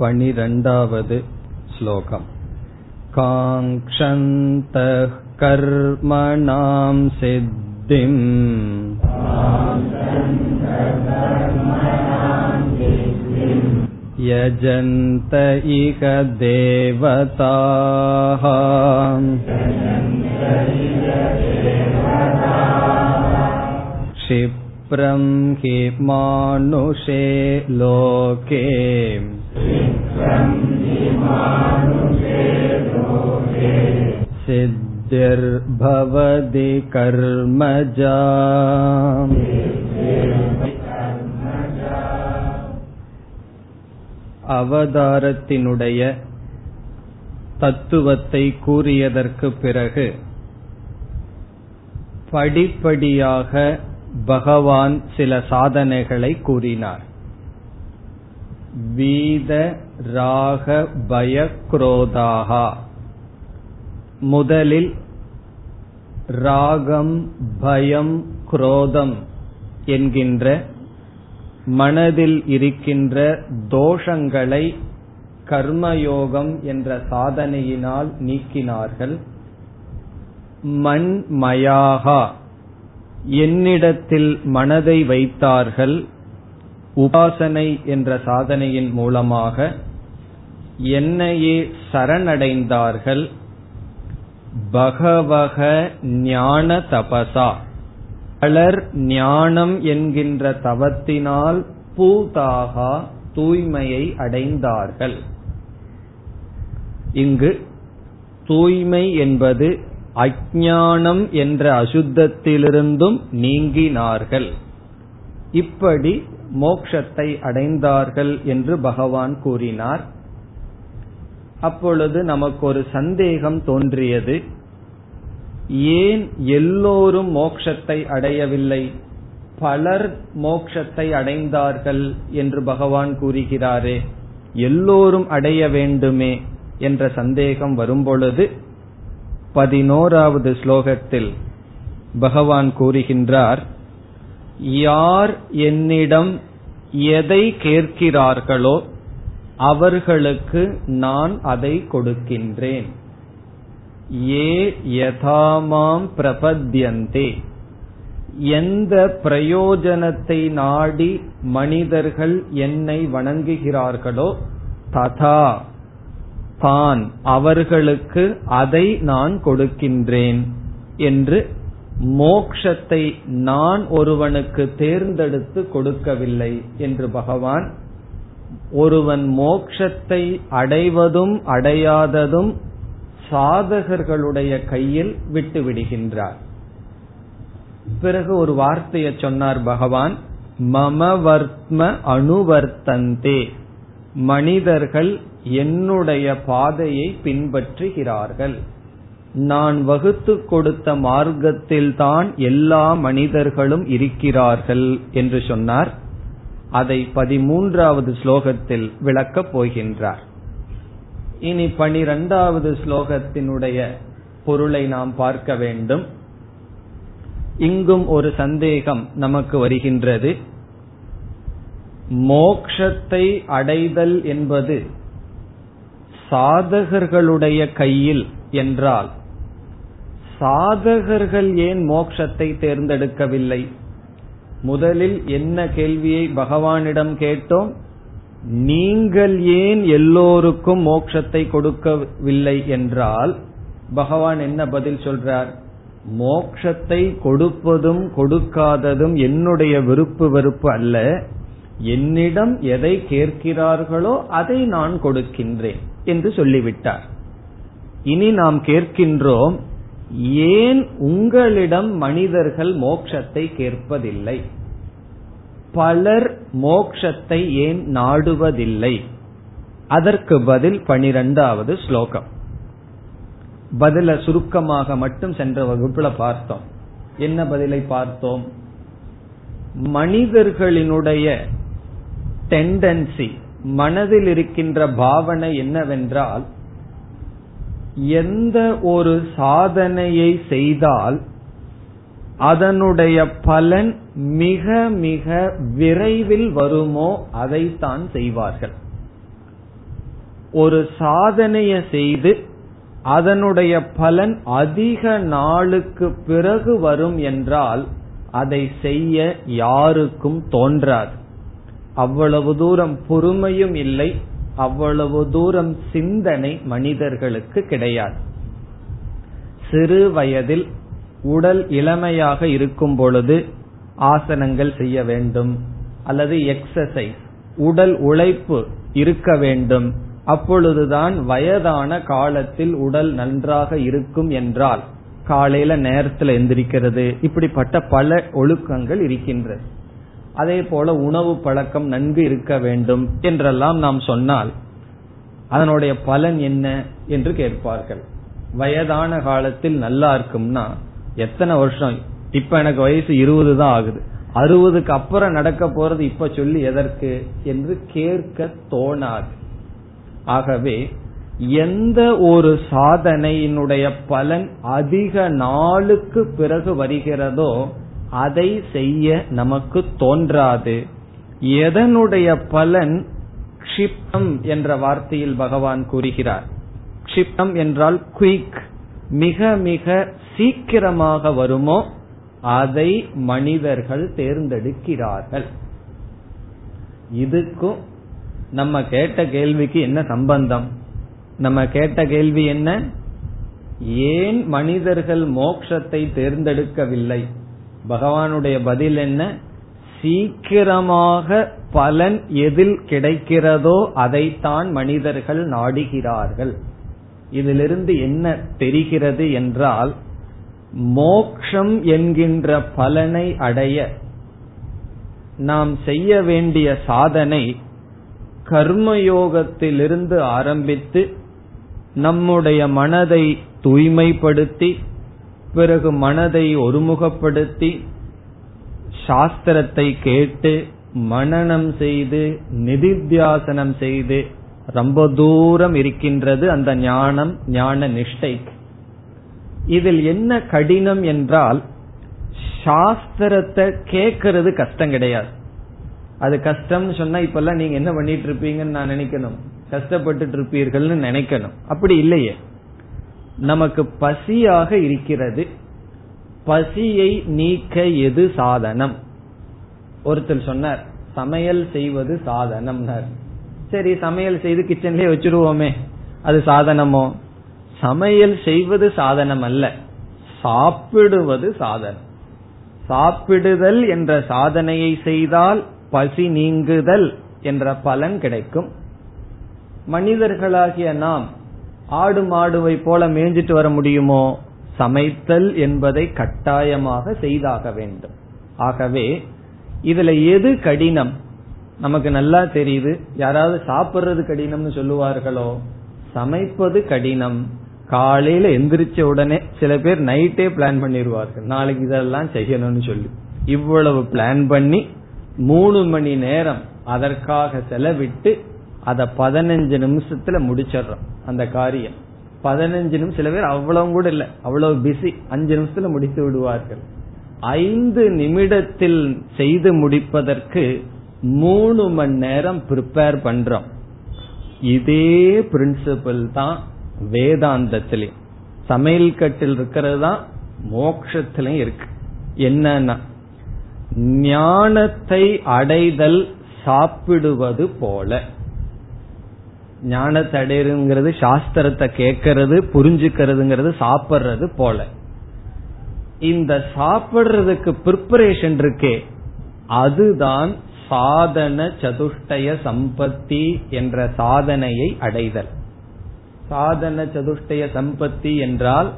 पनिरण्डावद् श्लोकम् काङ्क्षन्तः कर्मणां सिद्धिम् यजन्त इह देवताः क्षिप्रं हि मानुषे लोके सिद्धिर्भवति कर्मजा அவதாரத்தினுடைய தத்துவத்தை கூறியதற்கு பிறகு படிப்படியாக பகவான் சில சாதனைகளை கூறினார் வீத ராக பய குரோதாகா முதலில் ராகம் பயம் குரோதம் என்கின்ற மனதில் இருக்கின்ற தோஷங்களை கர்மயோகம் என்ற சாதனையினால் நீக்கினார்கள். மண்மயாகா என்னிடத்தில் மனதை வைத்தார்கள். உபாசனை என்ற சாதனையின் மூலமாக என்னையே சரணடைந்தார்கள் பகவக ஞான தபசா. பலர் ஞானம் என்கின்ற தவத்தினால் பூதாகா தூய்மையை அடைந்தார்கள். இங்கு தூய்மை என்பது அஜானம் என்ற அசுத்தத்திலிருந்தும் நீங்கினார்கள். இப்படி மோக்ஷத்தை அடைந்தார்கள் என்று பகவான் கூறினார். அப்பொழுது நமக்கு ஒரு சந்தேகம் தோன்றியது. ஏன் எல்லோரும் மோக்ஷத்தை அடையவில்லை? பலர் மோக்ஷத்தை அடைந்தார்கள் என்று பகவான் கூறுகிறாரே எல்லோரும் அடைய வேண்டுமே என்ற சந்தேகம் வரும்பொழுது பதினோராவது ஸ்லோகத்தில் பகவான் கூறுகின்றார் யார் என்னிடம் எதை கேட்கிறார்களோ அவர்களுக்கு நான் அதை கொடுக்கின்றேன். ஏ யதாமாம் பிரபத்யந்தே எந்த பிரயோஜனத்தை நாடி மனிதர்கள் என்னை வணங்குகிறார்களோ ததா தான் அவர்களுக்கு அதை நான் கொடுக்கின்றேன் என்று மோக்ஷத்தை நான் ஒருவனுக்கு தேர்ந்தெடுத்து கொடுக்கவில்லை என்று பகவான் ஒருவன் மோக்ஷத்தை அடைவதும் அடையாததும் சாதகர்களுடைய கையில் விட்டு விடுகின்றார் பிறகு ஒரு வார்த்தையை சொன்னார் பகவான் மமவர்த்ம அணுவர்த்தந்தே மனிதர்கள் என்னுடைய பாதையை பின்பற்றுகிறார்கள். நான் வகுத்து கொடுத்த மார்க்கத்தில்தான் எல்லா மனிதர்களும் இருக்கிறார்கள் என்று சொன்னார். அதை பதிமூன்றாவது ஸ்லோகத்தில் விளக்கப் போகின்றார். இனி பனிரெண்டாவது ஸ்லோகத்தினுடைய பொருளை நாம் பார்க்க வேண்டும். இங்கும் ஒரு சந்தேகம் நமக்கு வருகின்றது. மோக்ஷத்தை அடைதல் என்பது சாதகர்களுடைய கையில் என்றால் சாதகர்கள் ஏன் மோக்ஷத்தை தேர்ந்தெடுக்கவில்லை? முதலில் என்ன கேள்வியை பகவானிடம் கேட்டோம்? நீங்கள் ஏன் எல்லோருக்கும் மோட்சத்தை கொடுக்கவில்லை என்றால் பகவான் என்ன பதில் சொல்றார்? மோக்ஷத்தை கொடுப்பதும் கொடுக்காததும் என்னுடைய விருப்பு வெறுப்பு அல்ல. என்னிடம் எதை கேட்கிறார்களோ அதை நான் கொடுக்கின்றேன் என்று சொல்லிவிட்டார். இனி நாம் கேட்கின்றோம் ஏன் உங்களிடம் மனிதர்கள் மோட்சத்தை கேட்பதில்லை? பலர் மோக்ஷத்தை ஏன் நாடுவதில்லை? அதற்கு பதில் பனிரெண்டாவது ஸ்லோகம். பதில சுருக்கமாக மட்டும் சென்ற வகுப்புல பார்த்தோம். என்ன பதிலை பார்த்தோம்? மனிதர்களினுடைய டெண்டன்சி மனதில் இருக்கின்ற பாவனை என்னவென்றால் எந்த ஒரு சாதனையை செய்தால் அதனுடைய பலன் மிக மிக விரைவில் வருமோ அதைத்தான் செய்வார்கள். ஒரு சாதனைய செய்து அதனுடைய பலன் அதிக நாளுக்கு பிறகு வரும் என்றால் அதை செய்ய யாருக்கும் தோன்றாது. அவ்வளவு தூரம் பொறுமையும் இல்லை. அவ்வளவு தூரம் சிந்தனை மனிதர்களுக்கு கிடையாது. சிறு வயதில் உடல் இளமையாக இருக்கும் பொழுது ஆசனங்கள் செய்ய வேண்டும் அல்லது எக்ஸசைஸ் உடல் உழைப்பு இருக்க வேண்டும். அப்பொழுதுதான் வயதான காலத்தில் உடல் நன்றாக இருக்கும் என்றால் காலையில நேரத்தில் எந்திரிக்கிறது. இப்படிப்பட்ட பல ஒழுக்கங்கள் இருக்கின்றது. அதே போல உணவு பழக்கம் நன்கு இருக்க வேண்டும் என்றெல்லாம் நாம் சொன்னால் அதனுடைய பலன் என்ன என்று கேட்பார்கள். வயதான காலத்தில் நல்லா இருக்கும்னா எத்தனை வருஷம்? இப்ப எனக்கு வயசு இருபது தான் ஆகுது. அறுபதுக்கு அப்புறம் நடக்க போறது இப்ப சொல்லி எதற்கு? என்று கேட்க தோணாது. ஆகவே எந்த ஒரு சாதனையினுடைய பலன் அதிக நாளுக்கு பிறகு வருகிறதோ அதை செய்ய நமக்கு தோன்றாது. எதனுடைய பலன் க்ஷிப்தம் என்ற வார்த்தையில் பகவான் கூறுகிறார். க்ஷிப்தம் என்றால் குயிக் மிக மிக சீக்கிரமாக வருமோ அதை மனிதர்கள் தேர்ந்தெடுக்கிறார்கள். இதுக்கும் நம்ம கேட்ட கேள்விக்கு என்ன சம்பந்தம்? நம்ம கேட்ட கேள்வி என்ன? ஏன் மனிதர்கள் மோக்ஷத்தை தேர்ந்தெடுக்கவில்லை? பகவானுடைய பதில் என்ன? சீக்கிரமாக பலன் எதில் கிடைக்கிறதோ அதைத்தான் மனிதர்கள் நாடுகிறார்கள். இதிலிருந்து என்ன தெரிகிறது என்றால் மோக்ஷம் என்கின்ற பலனை அடைய நாம் செய்ய வேண்டிய சாதனை கர்மயோகத்திலிருந்து ஆரம்பித்து நம்முடைய மனதை தூய்மைப்படுத்தி பிறகு மனதை ஒருமுகப்படுத்தி சாஸ்திரத்தை கேட்டு மனநம் செய்து நிதித்தியாசனம் செய்து ரொம்ப தூரம் இருக்கின்றது அந்த ஞானம் ஞான நிஷ்டை. இதில் என்ன கடினம் என்றால் சாஸ்திரத்தை கேட்கறது கஷ்டம் கிடையாது. அது கஷ்டம்னு சொன்னா இப்பெல்லாம் நீங்க என்ன பண்ணிட்டு இருப்பீங்கன்னு நான் நினைக்கணும். கஷ்டப்பட்டு இருப்பீர்கள்னு நினைக்கணும். அப்படி இல்லையே. நமக்கு பசியாக இருக்கிறது. பசியை நீக்க எது சாதனம்? ஒருத்தர் சொன்னார் சமையல் செய்வது சாதனம் சரி சமையல் செய்து கிச்சன்லயே வச்சிருவோமே அது சாதனமோ? சமையல் செய்வது சாதனம் அல்ல சாப்பிடுவது சாதனம். சாப்பிடுதல் என்ற சாதனையை செய்தால் பசி நீங்குதல் என்ற பலன் கிடைக்கும். மனிதர்களாகிய நாம் ஆடு மாடுவை போல மேய்ஞ்சிட்டு வர முடியுமோ? சமைத்தல் என்பதை கட்டாயமாக செய்தாக வேண்டும். ஆகவே இதுல எது கடினம்? நமக்கு நல்லா தெரியுது. யாராவது சாப்பிடுறது கடினம்னு சொல்லுவார்களோ? சமைப்பது கடினம். காலையில எந்திரிச்ச உடனே சில பேர் நைட்டே பிளான் பண்ணிடுவார்கள் நாளைக்கு இதெல்லாம் செய்யணும்னு சொல்லி. இவ்வளவு பிளான் பண்ணி மூணு மணி நேரம் அதற்காக செலவிட்டு அத பதினஞ்சு நிமிஷத்துல முடிச்சிடுறோம் அந்த காரியம். பதினஞ்சு நிமிஷம் சில பேர் அவ்வளவு கூட இல்ல அவ்வளவு பிஸி அஞ்சு நிமிஷத்துல முடித்து விடுவார்கள். ஐந்து நிமிடத்தில் செய்து முடிப்பதற்கு மூணு மணி நேரம் ப்ரிப்பேர் பண்றோம். இதே பிரின்சிபிள் தான் வேதாந்தத்திலையும் சமையல் கட்டில் இருக்கிறது தான் மோக்ஷத்திலையும் இருக்கு. என்னன்னா ஞானத்தை அடைதல் சாப்பிடுவது போல. ஞானத்தை அடையுங்கிறது சாஸ்திரத்தை கேட்கறது புரிஞ்சுக்கிறதுங்கிறது சாப்பிடுறது போல. இந்த சாப்பிடுறதுக்கு ப்ரிப்பரேஷன் இருக்கே அதுதான் சாதன சதுஷ்டய சம்பத்தி என்ற சாதனையை அடைதல். சாதன சதுஷ்டய சம்பத்தி என்றால்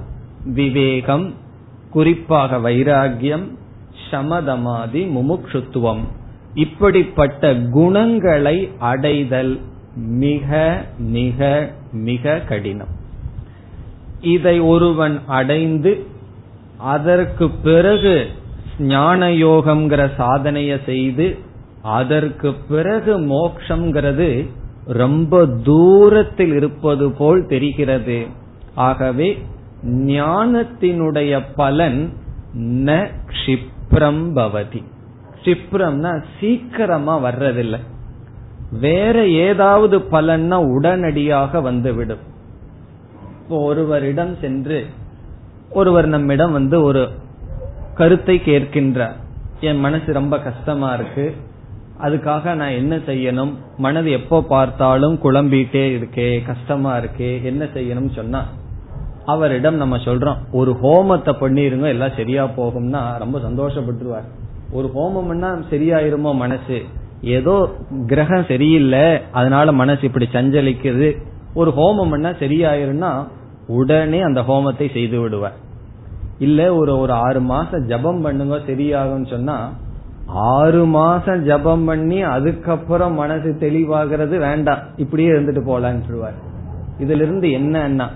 விவேகம் குறிப்பாக வைராகியம் சமதமாதி முமுக்ஷுத்துவம். இப்படிப்பட்ட குணங்களை அடைதல். மிக மிக மிக கடினம். இதை ஒருவன் அடைந்து அதற்கு பிறகு ஞான யோகம்ங்கிற சாதனைய செய்து அதற்கு பிறகு மோக்ஷங்கிறது ரொம்ப தூரத்தில் இருப்பது போல் தெரிகிறது. ஆகவே ஞானத்தினுடைய பலன் ந கஷிப்ரம் பவதி. கஷிப்ரம்னா சீக்கிரமா வர்றதில்லை. வேற ஏதாவது பலன்னா உடனடியாக வந்துவிடும். இப்போ ஒருவரிடம் சென்று ஒருவர் நம்மிடம் வந்து ஒரு கருத்தை கேட்கின்றார். என் மனசு ரொம்ப கஷ்டமா இருக்கு. அதுக்காக நான் என்ன செய்யணும்? மனது எப்போ பார்த்தாலும் குழம்பிட்டே இருக்கே கஷ்டமா இருக்கே என்ன செய்யணும் சொன்னா அவரிடம் நம்ம சொல்றோம் ஒரு ஹோமத்தை பண்ணிருங்க எல்லாம் சரியா போகும்னா ரொம்ப சந்தோஷப்பட்டுருவார். ஒரு ஹோமம்னா சரியாயிருமோ மனசு? ஏதோ கிரகம் சரியில்லை அதனால மனசு இப்படி சஞ்சலிக்குது ஒரு ஹோமம் பண்ணா சரியாயிரும்னா உடனே அந்த ஹோமத்தை செய்து விடுவார் இல்ல ஒரு ஒரு ஆறு மாசம் ஜபம் பண்ணுங்க சரியாகும் சொன்னா ஆறு மாசம் ஜபம் பண்ணி அதுக்கப்புறம் மனசு தெளிவாகிறது வேண்டாம் இப்படியே இருந்துட்டு போலான்ட்டுருவார் இதுல இருந்து என்னன்னா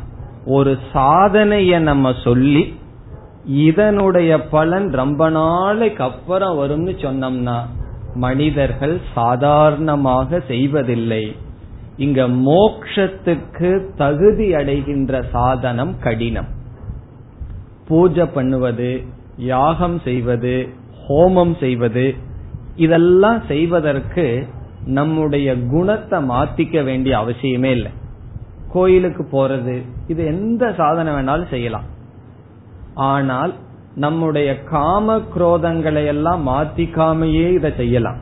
ஒரு சாதனைய நம்ம சொல்லி இதனுடைய பலன் ரொம்ப நாளைக்கு அப்புறம் வரும்னு சொன்னோம்னா மனிதர்கள் சாதாரணமாக செய்வதில்லை. இங்க மோக்ஷத்துக்கு தகுதி அடைகின்ற சாதனம் கடினம். பூஜை பண்ணுவது யாகம் செய்வது ஹோமம் செய்வது இதெல்லாம் செய்வதற்கு நம்முடைய குணத்தை மாத்திக்க வேண்டிய அவசியமே இல்லை. கோயிலுக்கு போறது இது எந்த சாதனை வேணாலும் செய்யலாம். ஆனால் நம்முடைய காம குரோதங்களை எல்லாம் மாத்திக்காமையே இதை செய்யலாம்.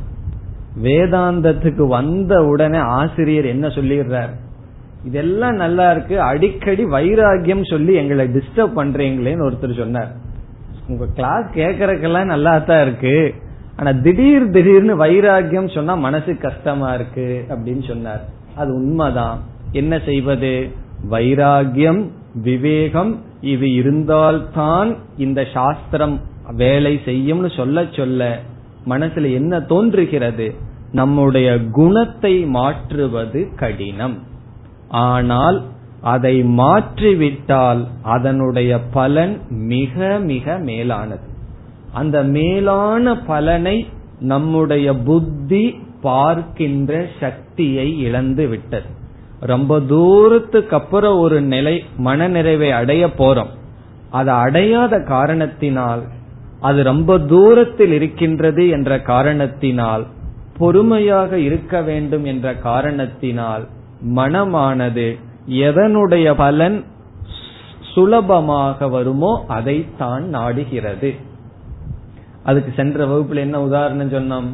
வேதாந்தத்துக்கு வந்த உடனே ஆசிரியர் என்ன சொல்லிடுறார்? இதெல்லாம் நல்லா இருக்கு அடிக்கடி வைராகியம் சொல்லி எங்களை டிஸ்டர்ப் பண்றீங்களேன்னு ஒருத்தர் சொன்னார். உங்க கிளாஸ் கேக்குறதுக்கெல்லாம் நல்லா தான் இருக்கு. ஆனா திடீர் திடீர்னு வைராகியம் சொன்னா மனசு கஷ்டமா இருக்கு அப்படின்னு சொன்னார். அது உண்மைதான். என்ன செய்வது? வைராகியம் விவேகம் இது இருந்தால்தான் இந்த சாஸ்திரம் வேலை செய்யும்னு சொல்ல சொல்ல மனசுல என்ன தோன்றுகிறது? நம்முடைய குணத்தை மாற்றுவது கடினம். ஆனால் அதை மாற்றிவிட்டால் அதனுடைய பலன் மிக மிக மேலானது. அந்த மேலான பலனை நம்முடைய புத்தி பார்க்கின்ற சக்தியை இழந்து விட்டது ரொம்ப தூரத்துக்கு அப்புறம் ஒரு நிலை மனநிறைவை அடைய போறோம். அதை அடையாத காரணத்தினால் அது ரொம்ப தூரத்தில் இருக்கின்றது என்ற காரணத்தினால் பொறுமையாக இருக்க வேண்டும் என்ற காரணத்தினால் மனமானது எதனுடைய பலன் சுலபமாக வருமோ அதை தான் நாடுகிறது. அதுக்கு சென்ற வகுப்புல என்ன உதாரணம் சொன்னோம்?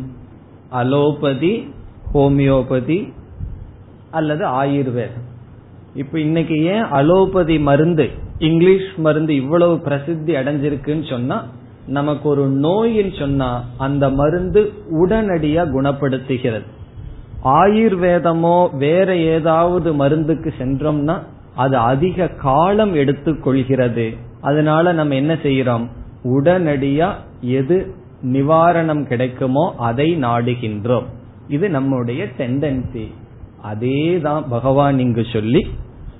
அலோபதி ஹோமியோபதி அல்லது ஆயுர்வேதம். இப்ப இன்னைக்கு ஏன் அலோபதி மருந்து இங்கிலீஷ் மருந்து இவ்வளவு பிரசித்தி அடைஞ்சிருக்குன்னு சொன்னா நமக்கு ஒரு நோயில் சொன்னா அந்த மருந்து உடனடியா குணப்படுத்துகிறது. ஆயுர்வேதமோ வேற ஏதாவது மருந்துக்கு சென்றோம்னா அது அதிக காலம் எடுத்துக்கொள்கிறது. அதனால நம்ம என்ன செய்யறோம்? உடனடியா எது நிவாரணம் கிடைக்குமோ அதை நாடுகின்றோம். இது நம்முடைய டெண்டன்சி அதேதான் பகவான் இங்கு சொல்லி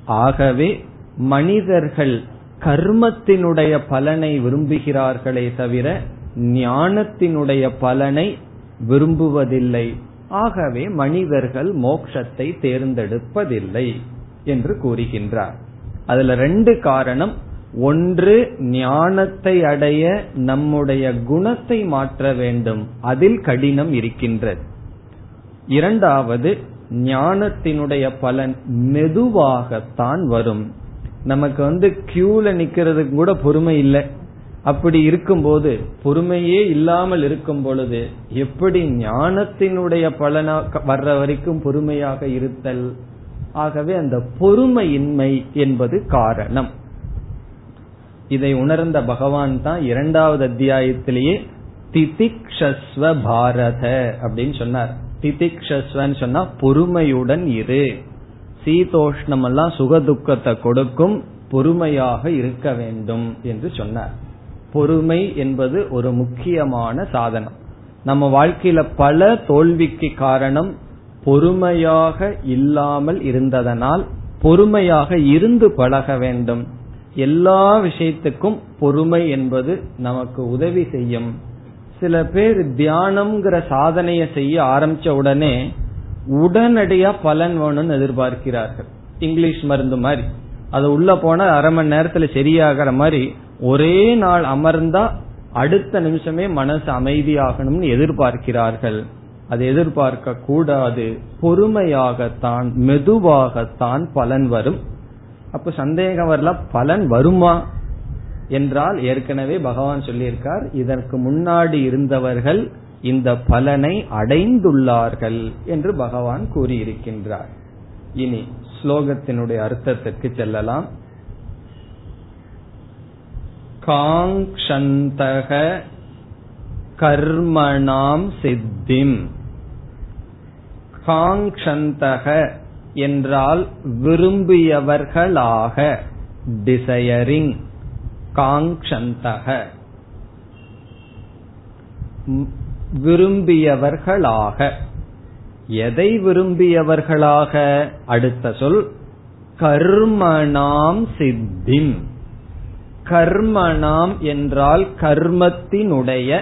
ஆகவே மனிதர்கள் கர்மத்தினுடைய பலனை விரும்புகிறார்களே தவிர ஞானத்தினுடைய பலனை விரும்புவதில்லை. ஆகவே மனிதர்கள் மோக்ஷத்தை தேர்ந்தெடுப்பதில்லை என்று கூறுகின்றார். அதுல ரெண்டு காரணம். ஒன்று ஞானத்தை அடைய நம்முடைய குணத்தை மாற்ற வேண்டும். அதில் கடினம் இருக்கின்றது. இரண்டாவது ஞானத்தினுடைய பலன் மெதுவாகத்தான் வரும். நமக்கு வந்து கியூல நிக்கிறதுக்கு கூட பொறுமை இல்லை. அப்படி இருக்கும்போது பொறுமையே இல்லாமல் இருக்கும் பொழுது எப்படி ஞானத்தினுடைய பலனா வர்ற வரைக்கும் பொறுமையாக இருத்தல்? ஆகவே அந்த பொறுமையின்மை என்பது காரணம். இதை உணர்ந்த பகவான் தான் இரண்டாவது அத்தியாயத்திலேயே திதிக்ஷஸ்வ பாரத அப்படின்னு சொன்னார். திதிக்ஷஸ்வன் சொன்னா பொறுமையுடன் இரு. சீதோஷ்ணம் எல்லாம் சுகதுக்கத்தை கொடுக்கும் பொறுமையாக இருக்க வேண்டும் என்று சொன்னார். பொறுமை என்பது ஒரு முக்கியமான சாதனம். நம்ம வாழ்க்கையில பல தோல்விக்கு காரணம் பொறுமையாக இல்லாமல் இருந்ததனால் பொறுமையாக இருந்து பழக வேண்டும். எல்லா விஷயத்துக்கும் பொறுமை என்பது நமக்கு உதவி செய்யும். சில பேர் தியானம்ங்கிற சாதனையை செய்ய ஆரம்பிச்ச உடனே உடனடியா பலன் வேணும்னு எதிர்பார்க்கிறார்கள். இங்கிலீஷ் மருந்து மாதிரி. அது உள்ள போன அரை மணி நேரத்துல சரியாகிற மாதிரி ஒரே நாள் அமர்ந்தா அடுத்த நிமிஷமே மனசு அமைதியாகணும்னு எதிர்பார்க்கிறார்கள். அது எதிர்பார்க்க கூடாது. பொறுமையாகத்தான் மெதுவாகத்தான் பலன் வரும். அப்ப சந்தேகம் வரல பலன் வருமா? என்றால் ஏற்கனவே பகவான் சொல்லியிருக்கார் இதற்கு முன்னாடி இருந்தவர்கள் இந்த பலனை அடைந்துள்ளார்கள் என்று பகவான் கூறியிருக்கின்றார். இனி ஸ்லோகத்தினுடைய அர்த்தத்திற்கு செல்லலாம். காங்ஷந்தக கர்மணாம் சித்திம். காங்ஷந்தக என்றால் விரும்பியவர்களாக டிசையரிங் காங்ஷந்தக. விரும்பியவர்களாக. எதை விரும்பியவர்களாக? அடுத்த சொல் கர்மணாம் சித்திம் கர்மணாம் என்றால் கர்மத்தினுடைய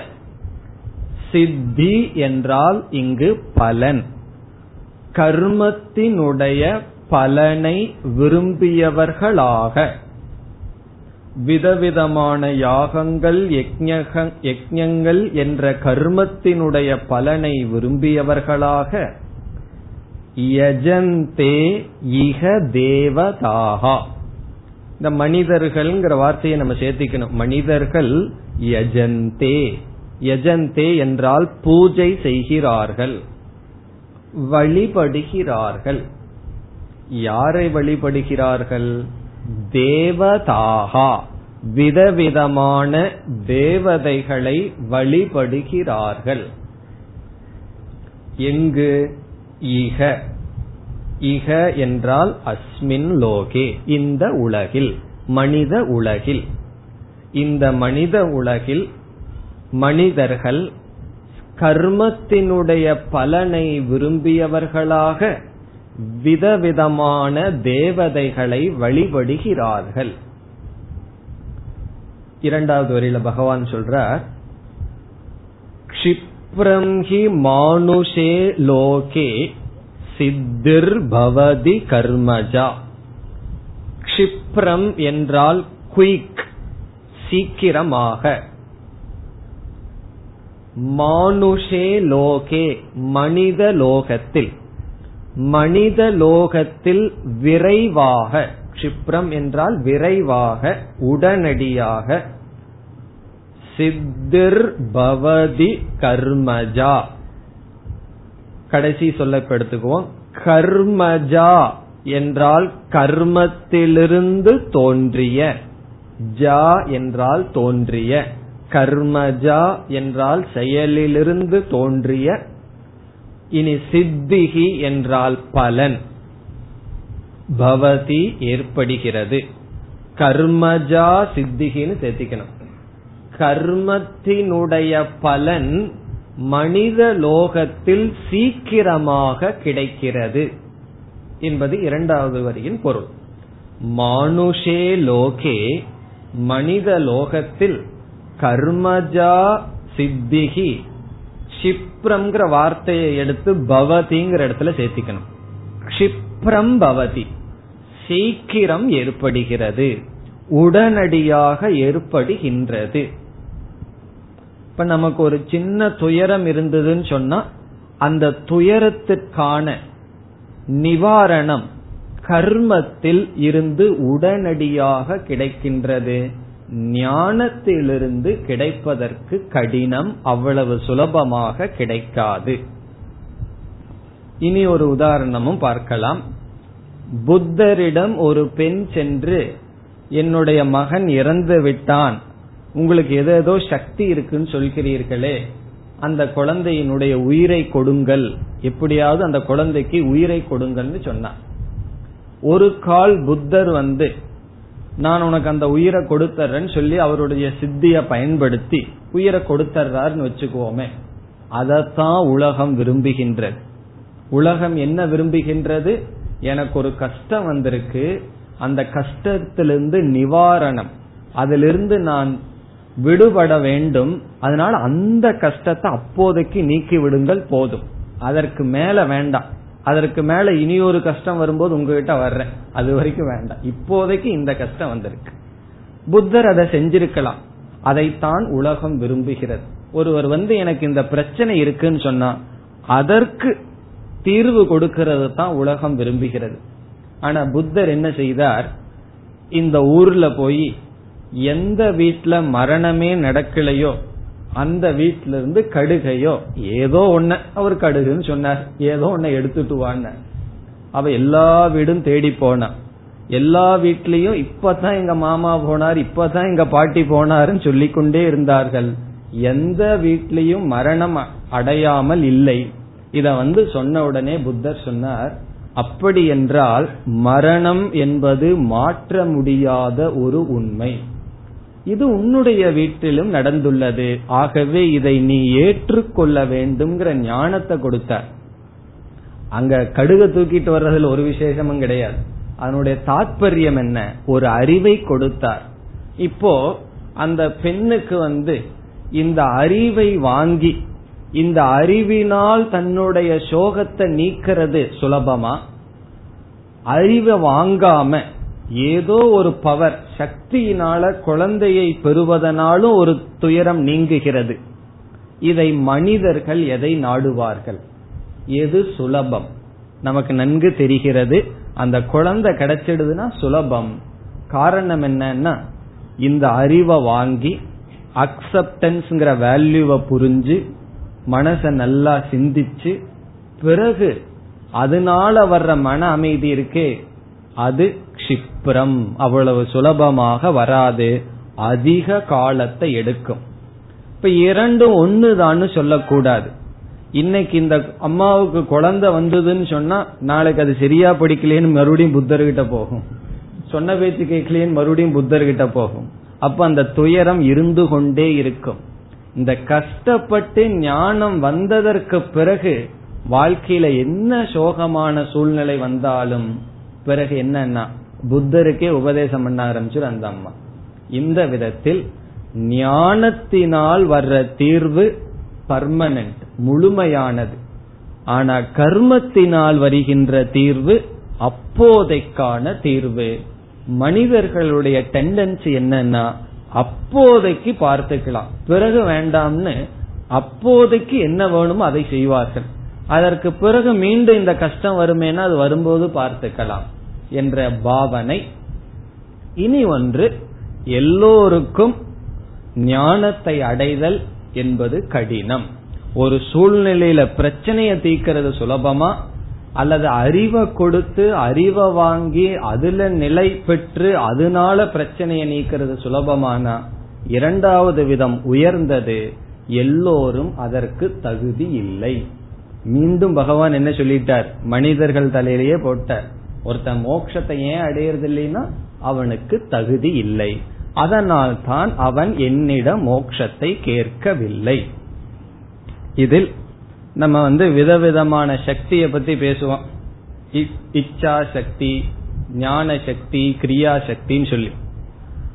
சித்தி என்றால் இங்கு பலன். கர்மத்தினுடைய பலனை விரும்பியவர்களாக. விதவிதமான யாகங்கள் யஜ்யங்கள் என்ற கர்மத்தினுடைய பலனை விரும்பியவர்களாக யஜந்தே இக தேவதாகா இந்த மனிதர்கள்ங்கிற வார்த்தையை நம்ம சேர்த்திக்கணும். மனிதர்கள் யஜந்தே. யஜந்தே என்றால் பூஜை செய்கிறார்கள் வழிபடுகிறார்கள். யாரை வழிபடுகிறார்கள்? தேவதாகா. விதவிதமான தேவதைகளை வழிபடுகிறார்கள். எங்கு? இக. இக என்றால் அஸ்மின் லோகே. இந்த உலகில். மனித உலகில். இந்த மனித உலகில் மனிதர்கள் கர்மத்தினுடைய பலனை விரும்பியவர்களாக விதவிதமான தேவதைகளை வழிபடுகிறார்கள். இரண்டாவது வரியில பகவான் சொல்றார் க்ஷிப்ரம் ஹி மானுஷே லோகே சித்திர் பவதி கர்மஜா. க்ஷிப்ரம் என்றால் குயிக் சீக்கிரமாக. மானுஷே லோகே மனித லோகத்தில். மனித லோகத்தில் விரைவாக க்ஷிப்ரம் என்றால் விரைவாக உடனடியாக சித்திர் பவதி கர்மஜா. கடைசி சொல்லப்படுத்துவோம். கர்மஜா என்றால் கர்மத்திலிருந்து தோன்றிய ஜா என்றால் தோன்றிய கர்மஜா என்றால் செயலிலிருந்து தோன்றிய இனி சித்திகி என்றால் பலன். பவதி ஏற்படுகிறது. கர்மஜா சித்திகின்னு சேர்த்திக்கணும். கர்மத்தினுடைய பலன் மனித லோகத்தில் சீக்கிரமாக கிடைக்கிறது என்பது இரண்டாவது வரியின் பொருள். மானுஷே லோகே மனித லோகத்தில் கர்மஜா சித்திகி க்ஷிப்ரம்ங்கிற வார்த்தையை எடுத்து பவதிங்கிற இடத்துல சேர்த்திக்கணும். க்ஷிப்ரம் பவதி. சீக்கிரம் ஏற்படுகிறது. உடனடியாக ஏற்படுகின்றது. இப்ப நமக்கு ஒரு சின்ன துயரம் இருந்ததுன்னு சொன்னா அந்த துயரத்திற்கான நிவாரணம் கர்மத்தில் இருந்து உடனடியாக கிடைக்கின்றது. ஞானத்திலிருந்து கிடைப்பதற்கு கடினம் அவ்வளவு சுலபமாக கிடைக்காது. இனி ஒரு உதாரணமும் பார்க்கலாம். புத்தரிடம் ஒரு பெண் சென்று என்னுடைய மகன் இறந்து விட்டான் உங்களுக்கு ஏதேதோ சக்தி இருக்குன்னு சொல்கிறீர்களே அந்த குழந்தையினுடைய உயிரை கொடுங்கள். எப்படியாவது அந்த குழந்தைக்கு உயிரை கொடுங்கள்னு சொன்னார் ஒரு கால் புத்தர் வந்து நான் உனக்கு அந்த உயிரை கொடுத்தர்றேன்னு சொல்லி அவருடைய சித்திய பயன்படுத்தி உயிரை கொடுத்தர்றாருன்னு வச்சுக்குவோமே. அதத்தான் உலகம் விரும்புகின்றது. உலகம் என்ன விரும்புகின்றது? எனக்கு ஒரு கஷ்டம் வந்திருக்கு. அந்த கஷ்டத்திலிருந்து நிவாரணம். அதிலிருந்து நான் விடுபட வேண்டும். அதனால அந்த கஷ்டத்தை அப்போதைக்கு நீக்கி விடுங்கள் போதும். அதற்கு மேல வேண்டாம். அதற்கு மேல இனி ஒரு கஷ்டம் வரும்போது உங்ககிட்ட வர்றேன். அது வரைக்கும் வேண்டாம். இப்போதைக்கு இந்த கஷ்டம் வந்திருக்கு. புத்தர் அதை செஞ்சிருக்கலாம். அதைத்தான் உலகம் விரும்புகிறது. ஒருவர் வந்து எனக்கு இந்த பிரச்சனை இருக்குன்னு சொன்னா அதற்கு தீர்வு கொடுக்கிறது தான் உலகம் விரும்புகிறது. ஆனா புத்தர் என்ன செய்தார்? இந்த ஊர்ல போய் எந்த வீட்டுல மரணமே நடக்கலையோ அந்த வீட்டில இருந்து கடுகையோ ஏதோ ஒன்ன அவர் கடுகுன்னு சொன்னார். ஏதோ ஒன்ன எடுத்துட்டு வான்னு. அவ எல்லா வீடும் தேடி போனா. எல்லா வீட்லயும் இப்பதான் எங்க மாமா போனார் இப்பதான் எங்க பாட்டி போனாருன்னு சொல்லிக்கொண்டே இருந்தார்கள். எந்த வீட்லயும் மரணம் அடையாமல் இல்லை. இத வந்து சொன்ன உடனே புத்தர் சொன்னார் அப்படி என்றால் மரணம் என்பது மாற்ற முடியாத ஒரு உண்மை. இது உன்னுடைய வீட்டிலும் நடந்துள்ளது. ஆகவே இதை நீ ஏற்றுக்கொள்ள வேண்டும்ங்கிற ஞானத்தை கொடுத்தார் அங்க கடுக தூக்கிட்டு வர்றதுல ஒரு விசேஷமும் கிடையாது. அதனுடைய தாத்பரியம் என்ன? ஒரு அறிவை கொடுத்தார். இப்போ அந்த பெண்ணுக்கு வந்து இந்த அறிவை வாங்கி இந்த அறிவினால் தன்னுடைய சோகத்தை நீக்கிறது சுலபமா? அறிவை வாங்காம ஏதோ ஒரு பவர் சக்தியினால குழந்தையை பெறுவதனாலும் ஒரு துயரம் நீங்குகிறது. இதை மனிதர்கள் எதை நாடுவார்கள்? எது சுலபம்? நமக்கு நன்கு தெரிகிறது. அந்த குழந்தை கிடைச்சிடுதுன்னா சுலபம். காரணம் என்னன்னா இந்த அறிவை வாங்கி அக்செப்டன்ஸ்ங்கிற வேல்யூவை புரிஞ்சு மனசை நல்லா சிந்திச்சு பிறகு அதனால வர்ற மன அமைதி இருக்கே அது கஷிப்ரம் அவ்வளவு சுலபமாக வராது. அதிக காலத்தை எடுக்கும். இப்ப இரண்டும் ஒண்ணுதான்னு சொல்லக்கூடாது. இன்னைக்கு இந்த அம்மாவுக்கு குழந்தை வந்ததுன்னு சொன்னா நாளைக்கு அது சரியா படிக்கலேன்னு மறுபடியும் புத்தர்கிட்ட போகும். சொன்ன பேச்சு கேட்கலேன்னு மறுபடியும் புத்தர்கிட்ட போகும். அப்ப அந்த துயரம் இருந்து கொண்டே இருக்கும். இந்த கஷ்டப்பட்டு ஞானம் வந்ததற்கு பிறகு வாழ்க்கையில என்ன சோகமான சூழ்நிலை வந்தாலும் பிறகு என்னன்னா புத்தருக்கே உபதேசம் பண்ண ஆரம்பிச்சு அந்த அம்மா. இந்த விதத்தில் ஞானத்தினால் வர்ற தீர்வு பர்மனன்ட் முழுமையானது. ஆனா கர்மத்தினால் வருகின்ற தீர்வு அப்போதைக்கான தீர்வு. மனிதர்களுடைய டெண்டன்சி என்னன்னா அப்போதைக்கு பார்த்துக்கலாம். பிறகு வேண்டாம்னு அப்போதைக்கு என்ன வேணுமோ அதை செய்வார்கள். அதற்கு பிறகு மீண்டும் இந்த கஷ்டம் வருமேனா அது வரும்போது பார்த்துக்கலாம். என்ற பாவனை. இனி ஒன்று எல்லோருக்கும் ஞானத்தை அடைதல் என்பது கடினம். ஒரு சூழ்நிலையில பிரச்சனையை தீக்கிறது சுலபமா? அல்லது அறிவை கொடுத்து அறிவை வாங்கி அதுல நிலை பெற்று அதனால பிரச்சனையை நீக்கிறது சுலபமானா? இரண்டாவது விதம் உயர்ந்தது எல்லோரும் அதற்கு தகுதி இல்லை. மீண்டும் பகவான் என்ன சொல்லிட்டார்? மனிதர்கள் தலையிலேயே போட்டார். ஒருத்தன் மோட்சத்தை ஏன் அடையிறது இல்லைன்னா அவனுக்கு தகுதி இல்லை. அதனால் தான் அவன் என்னிடம் மோட்சத்தை கேட்கவில்லை. இதில் நம்ம வந்து விதவிதமான சக்தியை பத்தி பேசுவோம். இச்சா சக்தி ஞான சக்தி கிரியா சக்தின்னு சொல்லி.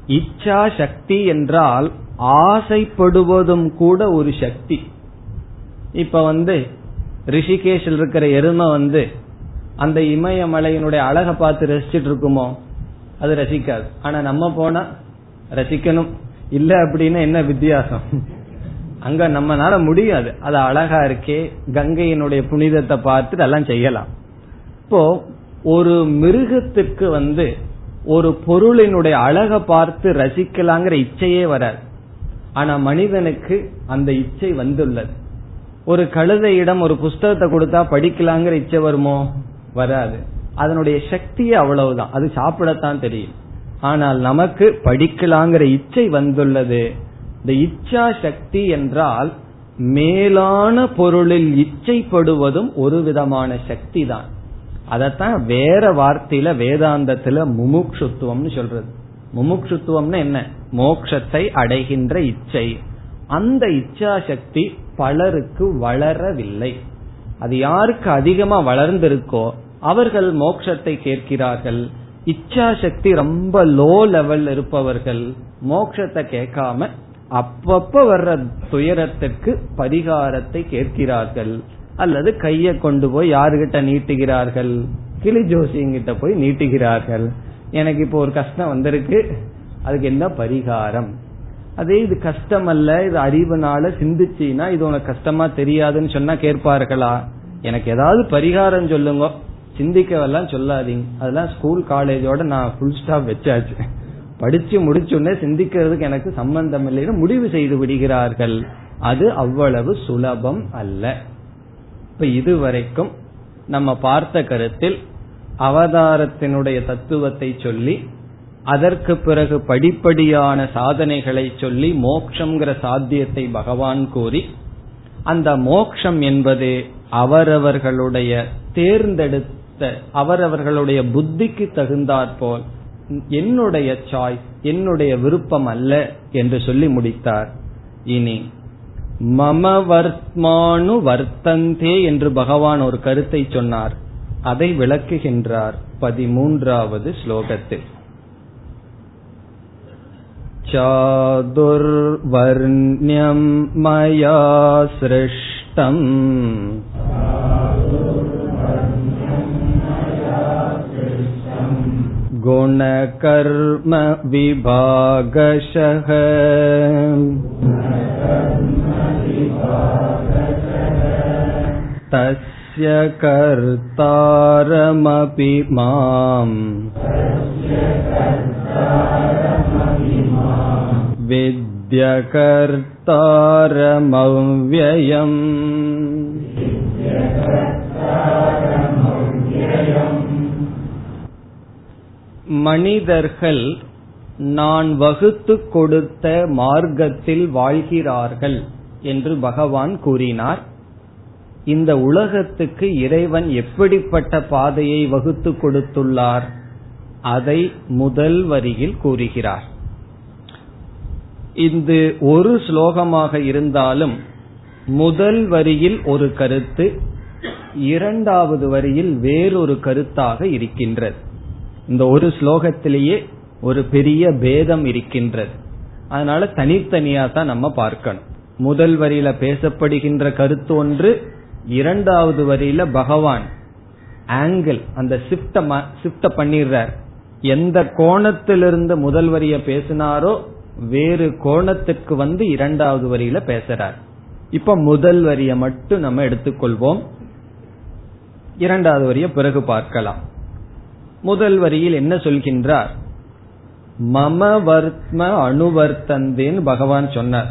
இச்சா சக்தி என்றால் ஆசைப்படுவதும் கூட ஒரு சக்தி. இப்ப வந்து ரிஷிகேஷில் இருக்கிற எருமை வந்து அந்த இமயமலையினுடைய அழகை பார்த்து ரசிச்சிட்டு இருக்குமோ? அது ரசிக்காது. ஆனா நம்ம போனா ரசிக்கணும். இல்ல அப்படின்னா என்ன வித்தியாசம்? அங்க நம்மனால முடியாது. அது அழகா இருக்கே கங்கையினுடைய புனிதத்தை பார்த்து எல்லாம் செய்யலாம். இப்போ ஒரு மிருகத்துக்கு வந்து ஒரு பொருளினுடைய அழகை பார்த்து ரசிக்கலாங்கிற இச்சையே வராது. ஆனா மனிதனுக்கு அந்த இச்சை வந்துள்ளது. ஒரு கழுதையிடம் ஒரு புஸ்தகத்தை கொடுத்தா படிக்கலாங்கிற இச்சை வருமோ? வராது. அதனுடைய சக்தியே அவ்வளவுதான். அது சாப்பிடத்தான் தெரியும். ஆனால் நமக்கு படிக்கலாங்கிற இச்சை வந்துள்ளது. இந்த இச்சா சக்தி என்றால் மேலான பொருளில் இச்சைப்படுவதும் ஒரு விதமான சக்தி தான் அதத்தான் வேற வார்த்தையில வேதாந்தத்துல முமுக்ஷுத்துவம்னு சொல்றது. முமுக்ஷுத்துவம்னு என்ன? மோக்ஷத்தை அடைகின்ற இச்சை. அந்த இச்சா சக்தி பலருக்கு வளரவில்லை. அது யாருக்கு அதிகமா வளர்ந்திருக்கோ அவர்கள் மோட்சத்தை கேட்கிறார்கள். இச்சா சக்தி ரொம்ப லோ லெவல் இருப்பவர்கள் மோட்சத்தை கேட்காம அப்பப்ப வர்ற துயரத்திற்கு பரிகாரத்தை கேட்கிறார்கள். அல்லது கைய கொண்டு போய் யாருகிட்ட நீட்டுகிறார்கள்? கிளி ஜோசியங்கிட்ட போய் நீட்டுகிறார்கள். எனக்கு இப்போ ஒரு கஷ்டம் வந்திருக்கு. அதுக்கு என்ன பரிகாரம்? அதே இது கஷ்டம் அல்ல இது அறிவுனால சிந்திச்சின்னா இது உனக்கு கஷ்டமா தெரியாதுன்னு சொன்னா கேட்பார்களா? எனக்கு ஏதாவது பரிகாரம் சொல்லுங்க. சிந்திக்கவெல்லாம் சொல்லாதீங்க. அதெல்லாம் ஸ்கூல் காலேஜோட நான் ஃபுல் ஸ்டாப் வச்சாச்சு. படிச்சு முடிச்சுடனே சிந்திக்கிறதுக்கு எனக்கு சம்பந்தம் இல்லைன்னு முடிவு செய்து விடுகிறார்கள். அது அவ்வளவு சுலபம் அல்ல. இப்ப இதுவரைக்கும் நம்ம பார்த்த கருத்தில் அவதாரத்தினுடைய தத்துவத்தை சொல்லி அதற்கு பிறகு படிப்படியான சாதனைகளை சொல்லி மோக்ஷங்கிற சாத்தியத்தை பகவான் கூறி அந்த மோக்ஷம் என்பது அவரவர்களுடைய தேர்ந்தெடுத்த அவரவர்களுடைய புத்திக்கு தகுந்தாற்போல் என்னுடைய சாய்ஸ் என்னுடைய விருப்பம் அல்ல என்று சொல்லி முடித்தார் இனி மம வர்த்மானு வர்த்தந்தே என்று பகவான் ஒரு கருத்தை சொன்னார் அதை விளக்குகின்றார் பதிமூன்றாவது ஸ்லோகத்தில் चादुर्वर्ण्यं मया सृष्टम् गुणकर्म विभागशः तस्य कर्तारमपि माम् विद्यकर्तारमव्ययम् மனிதர்கள் நான் வகுத்து கொடுத்த மார்க்கத்தில் வாழ்கிறார்கள் என்று பகவான் கூறினார். இந்த உலகத்துக்கு இறைவன் எப்படிப்பட்ட பாதையை வகுத்து கொடுத்துள்ளார்? அதை முதல் வரியில் கூறுகிறார். இது ஒரு ஸ்லோகமாக இருந்தாலும் முதல் வரியில் ஒரு கருத்து இரண்டாவது வரியில் வேறொரு கருத்தாக இருக்கின்றது. இந்த ஒரு ஸ்லோகத்திலேயே ஒரு பெரிய பேதம் இருக்கின்றது. அதனால தனித்தனியா தான் நம்ம பார்க்கணும். முதல் வரியில பேசப்படுகின்ற கருத்து ஒன்று இரண்டாவது வரியில பகவான் ஆங்கிள் அந்த சிப்ட ஷிப்ட பண்ணிடுறார். எந்த கோணத்திலிருந்து முதல் வரிய பேசினாரோ வேறு கோணத்துக்கு வந்து இரண்டாவது வரியில பேசுறார். இப்ப முதல் வரிய மட்டும் நம்ம எடுத்துக்கொள்வோம். இரண்டாவது வரிய பிறகு பார்க்கலாம். முதல் வரியில் என்ன சொல்கின்றார்? மம வர்த்ம அணுவர்த்தந்தேன்னு பகவான் சொன்னார்.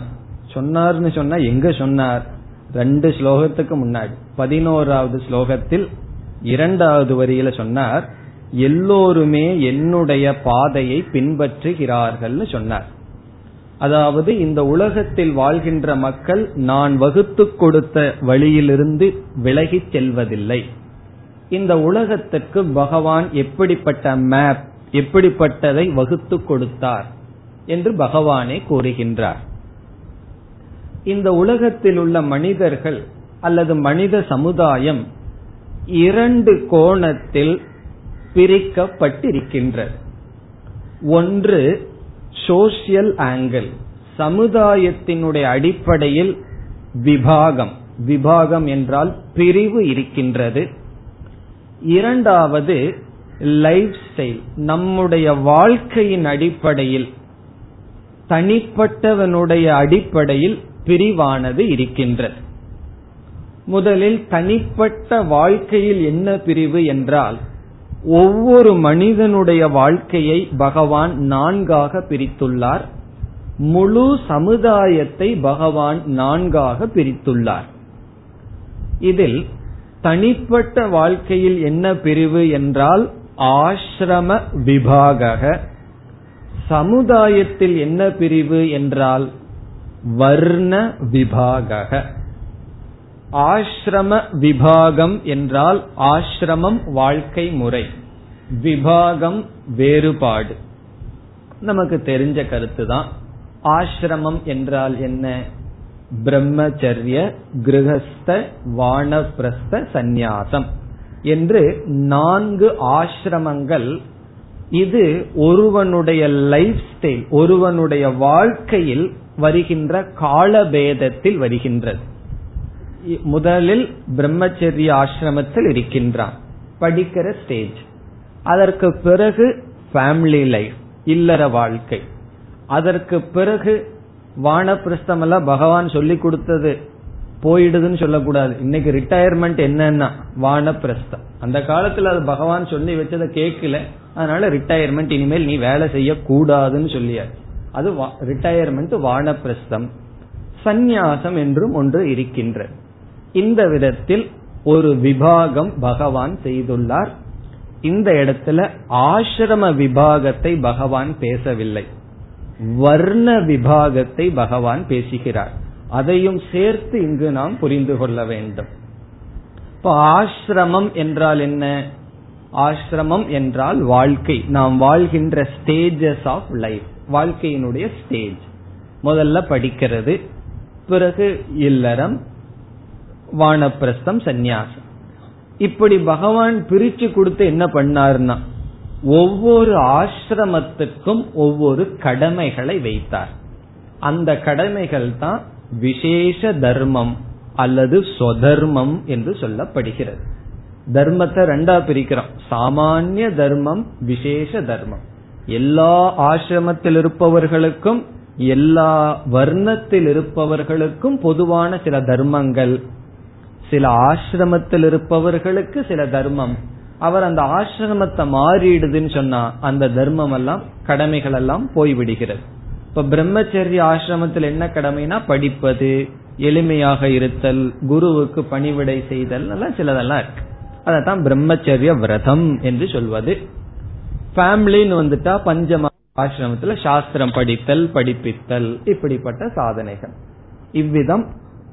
சொன்னார்னு சொன்னா எங்க சொன்னார்? ரெண்டு ஸ்லோகத்துக்கு முன்னாடி. பதினோராவது ஸ்லோகத்தில் இரண்டாவது வரியில சொன்னார் எல்லோருமே என்னுடைய பாதையை பின்பற்றுகிறார்கள் சொன்னார். அதாவது இந்த உலகத்தில் வாழ்கின்ற மக்கள் நான் வகுத்து கொடுத்த வழியிலிருந்து விலகிச் செல்வதில்லை. இந்த உலகத்துக்கு பகவான் எப்படிப்பட்ட மேப் எப்படிப்பட்டதை வகுத்து கொடுத்தார் என்று பகவானே கூறுகின்றார். இந்த உலகத்தில் உள்ள மனிதர்கள் அல்லது மனித சமுதாயம் இரண்டு கோணத்தில் பிரிக்கப்பட்டிருக்கின்றது. ஒன்று சோசியல் ஆங்கிள் சமுதாயத்தினுடைய அடிப்படையில் விபாகம். விபாகம் என்றால் பிரிவு இருக்கின்றது. இரண்டாவது லைஃப் ஸ்டைல் நம்முடைய வாழ்க்கையின் அடிப்படையில் தனிப்பட்டவனுடைய அடிப்படையில் பிரிவானது இருக்கின்றது. முதலில் தனிப்பட்ட வாழ்க்கையில் என்ன பிரிவு என்றால் ஒவ்வொரு மனிதனுடைய வாழ்க்கையை பகவான் நான்காக பிரித்துள்ளார். முழு சமுதாயத்தை பகவான் நான்காக பிரித்துள்ளார். இதில் தனிப்பட்ட வாழ்க்கையில் என்ன பிரிவு என்றால் ஆசிரம விபாக சமுதாயத்தில் என்ன பிரிவு என்றால் வர்ண விபாக ஆசிரம விபாகம் என்றால் ஆசிரமம் வாழ்க்கை முறை. விபாகம் வேறுபாடு. நமக்கு தெரிஞ்ச கருத்து தான் ஆசிரமம் என்றால் என்ன? பிரம்மச்சரிய கிரகஸ்த வானப்பிரஸ்த சந்நியாசம் என்று நான்கு ஆசிரமங்கள் இது ஒருவனுடைய லைஃப் ஸ்டைல் ஒருவனுடைய வாழ்க்கையில் வருகின்ற காலபேதத்தில் வருகின்றது. முதலில் பிரம்மச்சரிய ஆசிரமத்தில் இருக்கின்றான். படிக்கிற ஸ்டேஜ் அதற்கு பிறகு ஃபேமிலி லைஃப் இல்லற வாழ்க்கை. அதற்கு பிறகு வானப்பிரஸ்தம் எல்லாம் பகவான் சொல்லி கொடுத்தது போயிடுதுன்னு சொல்லக்கூடாது. இன்னைக்கு ரிட்டையர்மெண்ட் என்னன்னா வானப்பிரஸ்தம். அந்த காலத்துல அது பகவான் சொல்லி வச்சதை கேட்கல. அதனால ரிட்டையர்மெண்ட் இனிமேல் நீ வேலை செய்யக்கூடாதுன்னு சொல்லியாரு. அது ரிட்டையர்மெண்ட் வானப்பிரஸ்தம். சந்நியாசம் என்றும் ஒன்று இருக்கின்ற. இந்த விதத்தில் ஒரு விபாகம் பகவான் செய்துள்ளார். இந்த இடத்துல ஆசிரம விபாகத்தை பகவான் பேசவில்லை. வர்ண விபாகத்தை பகவான் பேசுகிறார். அதையும் சேர்த்து இங்கு நாம் புரிந்து கொள்ள வேண்டும். இப்போ ஆசிரமம் என்றால் என்ன? ஆசிரமம் என்றால் வாழ்க்கை. நாம் வாழ்கின்ற ஸ்டேஜஸ் ஆஃப் லைஃப் வாழ்க்கையினுடைய ஸ்டேஜ் முதல்ல படிக்கிறது பிறகு இல்லறம் வானப்பிரஸ்தம் சந்நியாசம். இப்படி பகவான் பிரிச்சு கொடுத்து என்ன பண்ணார்னா ஒவ்வொரு ஆசிரமத்துக்கும் ஒவ்வொரு கடமைகளை வைத்தார். அந்த கடமைகள் தான் விசேஷ தர்மம் அல்லது சொதர்மம் என்று சொல்லப்படுகிறது. தர்மத்தை ரெண்டா பிரிக்கிறோம். சாமானிய தர்மம் விசேஷ தர்மம். எல்லா ஆசிரமத்தில் இருப்பவர்களுக்கும் எல்லா வர்ணத்தில் இருப்பவர்களுக்கும் பொதுவான சில தர்மங்கள். சில ஆசிரமத்தில் இருப்பவர்களுக்கு சில தர்மம். அவர் அந்த ஆசிரமத்தை மாறிடுதுன்னு சொன்னா அந்த தர்மம் எல்லாம் கடமைகள் எல்லாம் போய்விடுகிறது. இப்ப பிரம்மச்சரிய ஆசிரமத்தில் என்ன கடமைனா படிப்பது எளிமையாக இருத்தல் குருவுக்கு பணிவிடை செய்தல் எல்லாம் சிலதெல்லாம் இருக்கு. அதான் பிரம்மச்சரிய விரதம் என்று சொல்வது. ஃபேமிலின்னு வந்துட்டா பஞ்சம ஆசிரமத்துல சாஸ்திரம் படித்தல் படிப்பித்தல் இப்படிப்பட்ட சாதனைகள். இவ்விதம்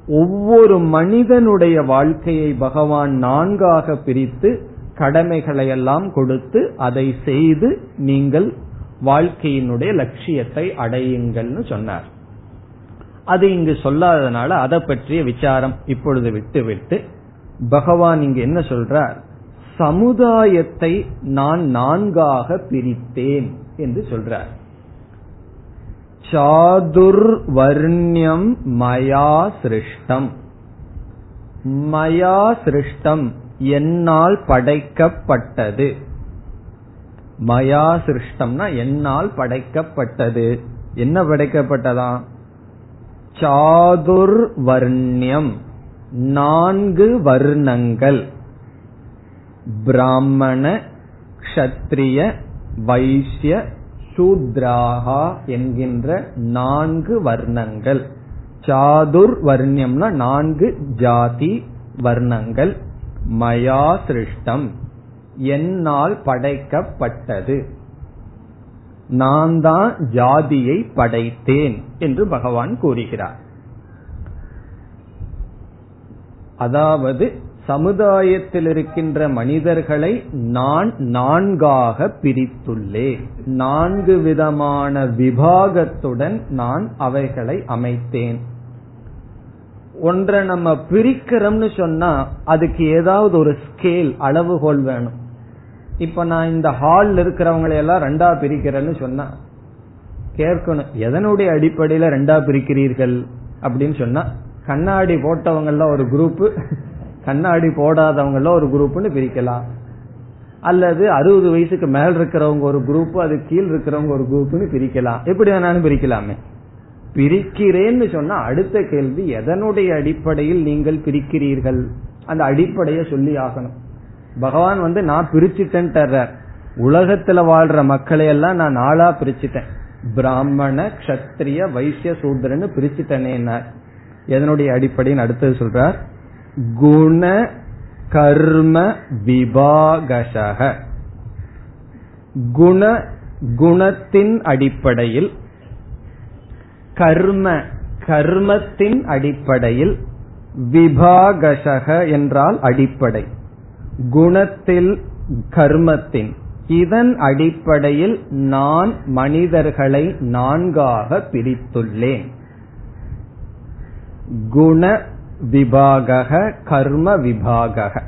ஒவ்வொரு மனிதனுடைய வாழ்க்கையை பகவான் நான்காக பிரித்து கடமைகளை எல்லாம் கொடுத்து அதை செய்து நீங்கள் வாழ்க்கையினுடைய லட்சியத்தை அடையுங்கள்னு சொன்னார். அது இங்கு சொல்லாததுனால அதை பற்றிய விசாரம் இப்பொழுது விட்டு விட்டு பகவான் இங்கு என்ன சொல்றார்? சமுதாயத்தை நான் நான்காக பிரித்தேன் என்று சொல்றார். சாதுர்வர்ணியம் மயா சிருஷ்டம் மயா சிருஷ்டம் என்னால் படைக்கப்பட்டது. மயா சிருஷ்டம்னா என்னால் படைக்கப்பட்டது. என்ன படைக்கப்பட்டதா? சாதுர்வர்ணியம். நான்கு வர்ணங்கள். பிராமண கஷத்ரிய வைசிய சூத்ராகா என்கின்ற நான்கு வர்ணங்கள். சாதுர் வர்ணியம்னா நான்கு ஜாதி வர்ணங்கள். மயா திருஷ்டம் என்னால் படைக்கப்பட்டது. நான் தான் ஜாதியை படைத்தேன் என்று பகவான் கூறுகிறார். அதாவது சமுதாயத்தில் இருக்கின்ற மனிதர்களை நான் நான்காக பிரித்துள்ளேன். நான்கு விதமான விபாகத்துடன் நான் அவைகளை அமைத்தேன். ஒன்றை நம்ம பிரிக்கிறோம்னு சொன்னா அதுக்கு ஏதாவது ஒரு ஸ்கேல் அளவுகோல் வேணும். இப்ப நான் இந்த ஹால்ல இருக்கிறவங்களை எல்லாம் ரெண்டா பிரிக்கிறேன்னு சொன்னா கேட்கணும் எதனுடைய அடிப்படையில ரெண்டா பிரிக்கிறீர்கள் அப்படின்னு சொன்னா கண்ணாடி போட்டவங்கள ஒரு குரூப் கண்ணாடி போடாதவங்கள ஒரு குரூப்னு பிரிக்கலாம். அல்லது அறுபது வயசுக்கு மேல் இருக்கிறவங்க ஒரு குரூப் அது கீழ் இருக்கிறவங்க ஒரு குரூப்னு பிரிக்கலாம். எப்படி வேணாலும் பிரிக்கலாமே. பிரிக்கிறேன்னு சொன்னா அடுத்த கேள்வி எதனுடைய அடிப்படையில் நீங்கள் பிரிக்கிறீர்கள்? அந்த அடிப்படையை சொல்லி ஆகணும். பகவான் வந்து நான் பிரிச்சுட்டேன் உலகத்துல வாழ்ற மக்களை எல்லாம் நான் நாளா பிரிச்சுட்டேன். பிராமண கஷத்திரிய வைசிய சூத்திரன்னு பிரிச்சுட்டேனே எதனுடைய அடிப்படைன்னு அடுத்தது சொல்றார். குண கர்ம விபாகசக. குண குணத்தின் அடிப்படையில் கர்ம கர்மத்தின் அடிப்படையில் விபாகசக என்றால் அடிப்படை. குணத்தில் கர்மத்தின். இதன் அடிப்படையில் நான் மனிதர்களை நான்காக பிரித்துள்ளேன். குண விபாக கர்ம விபாக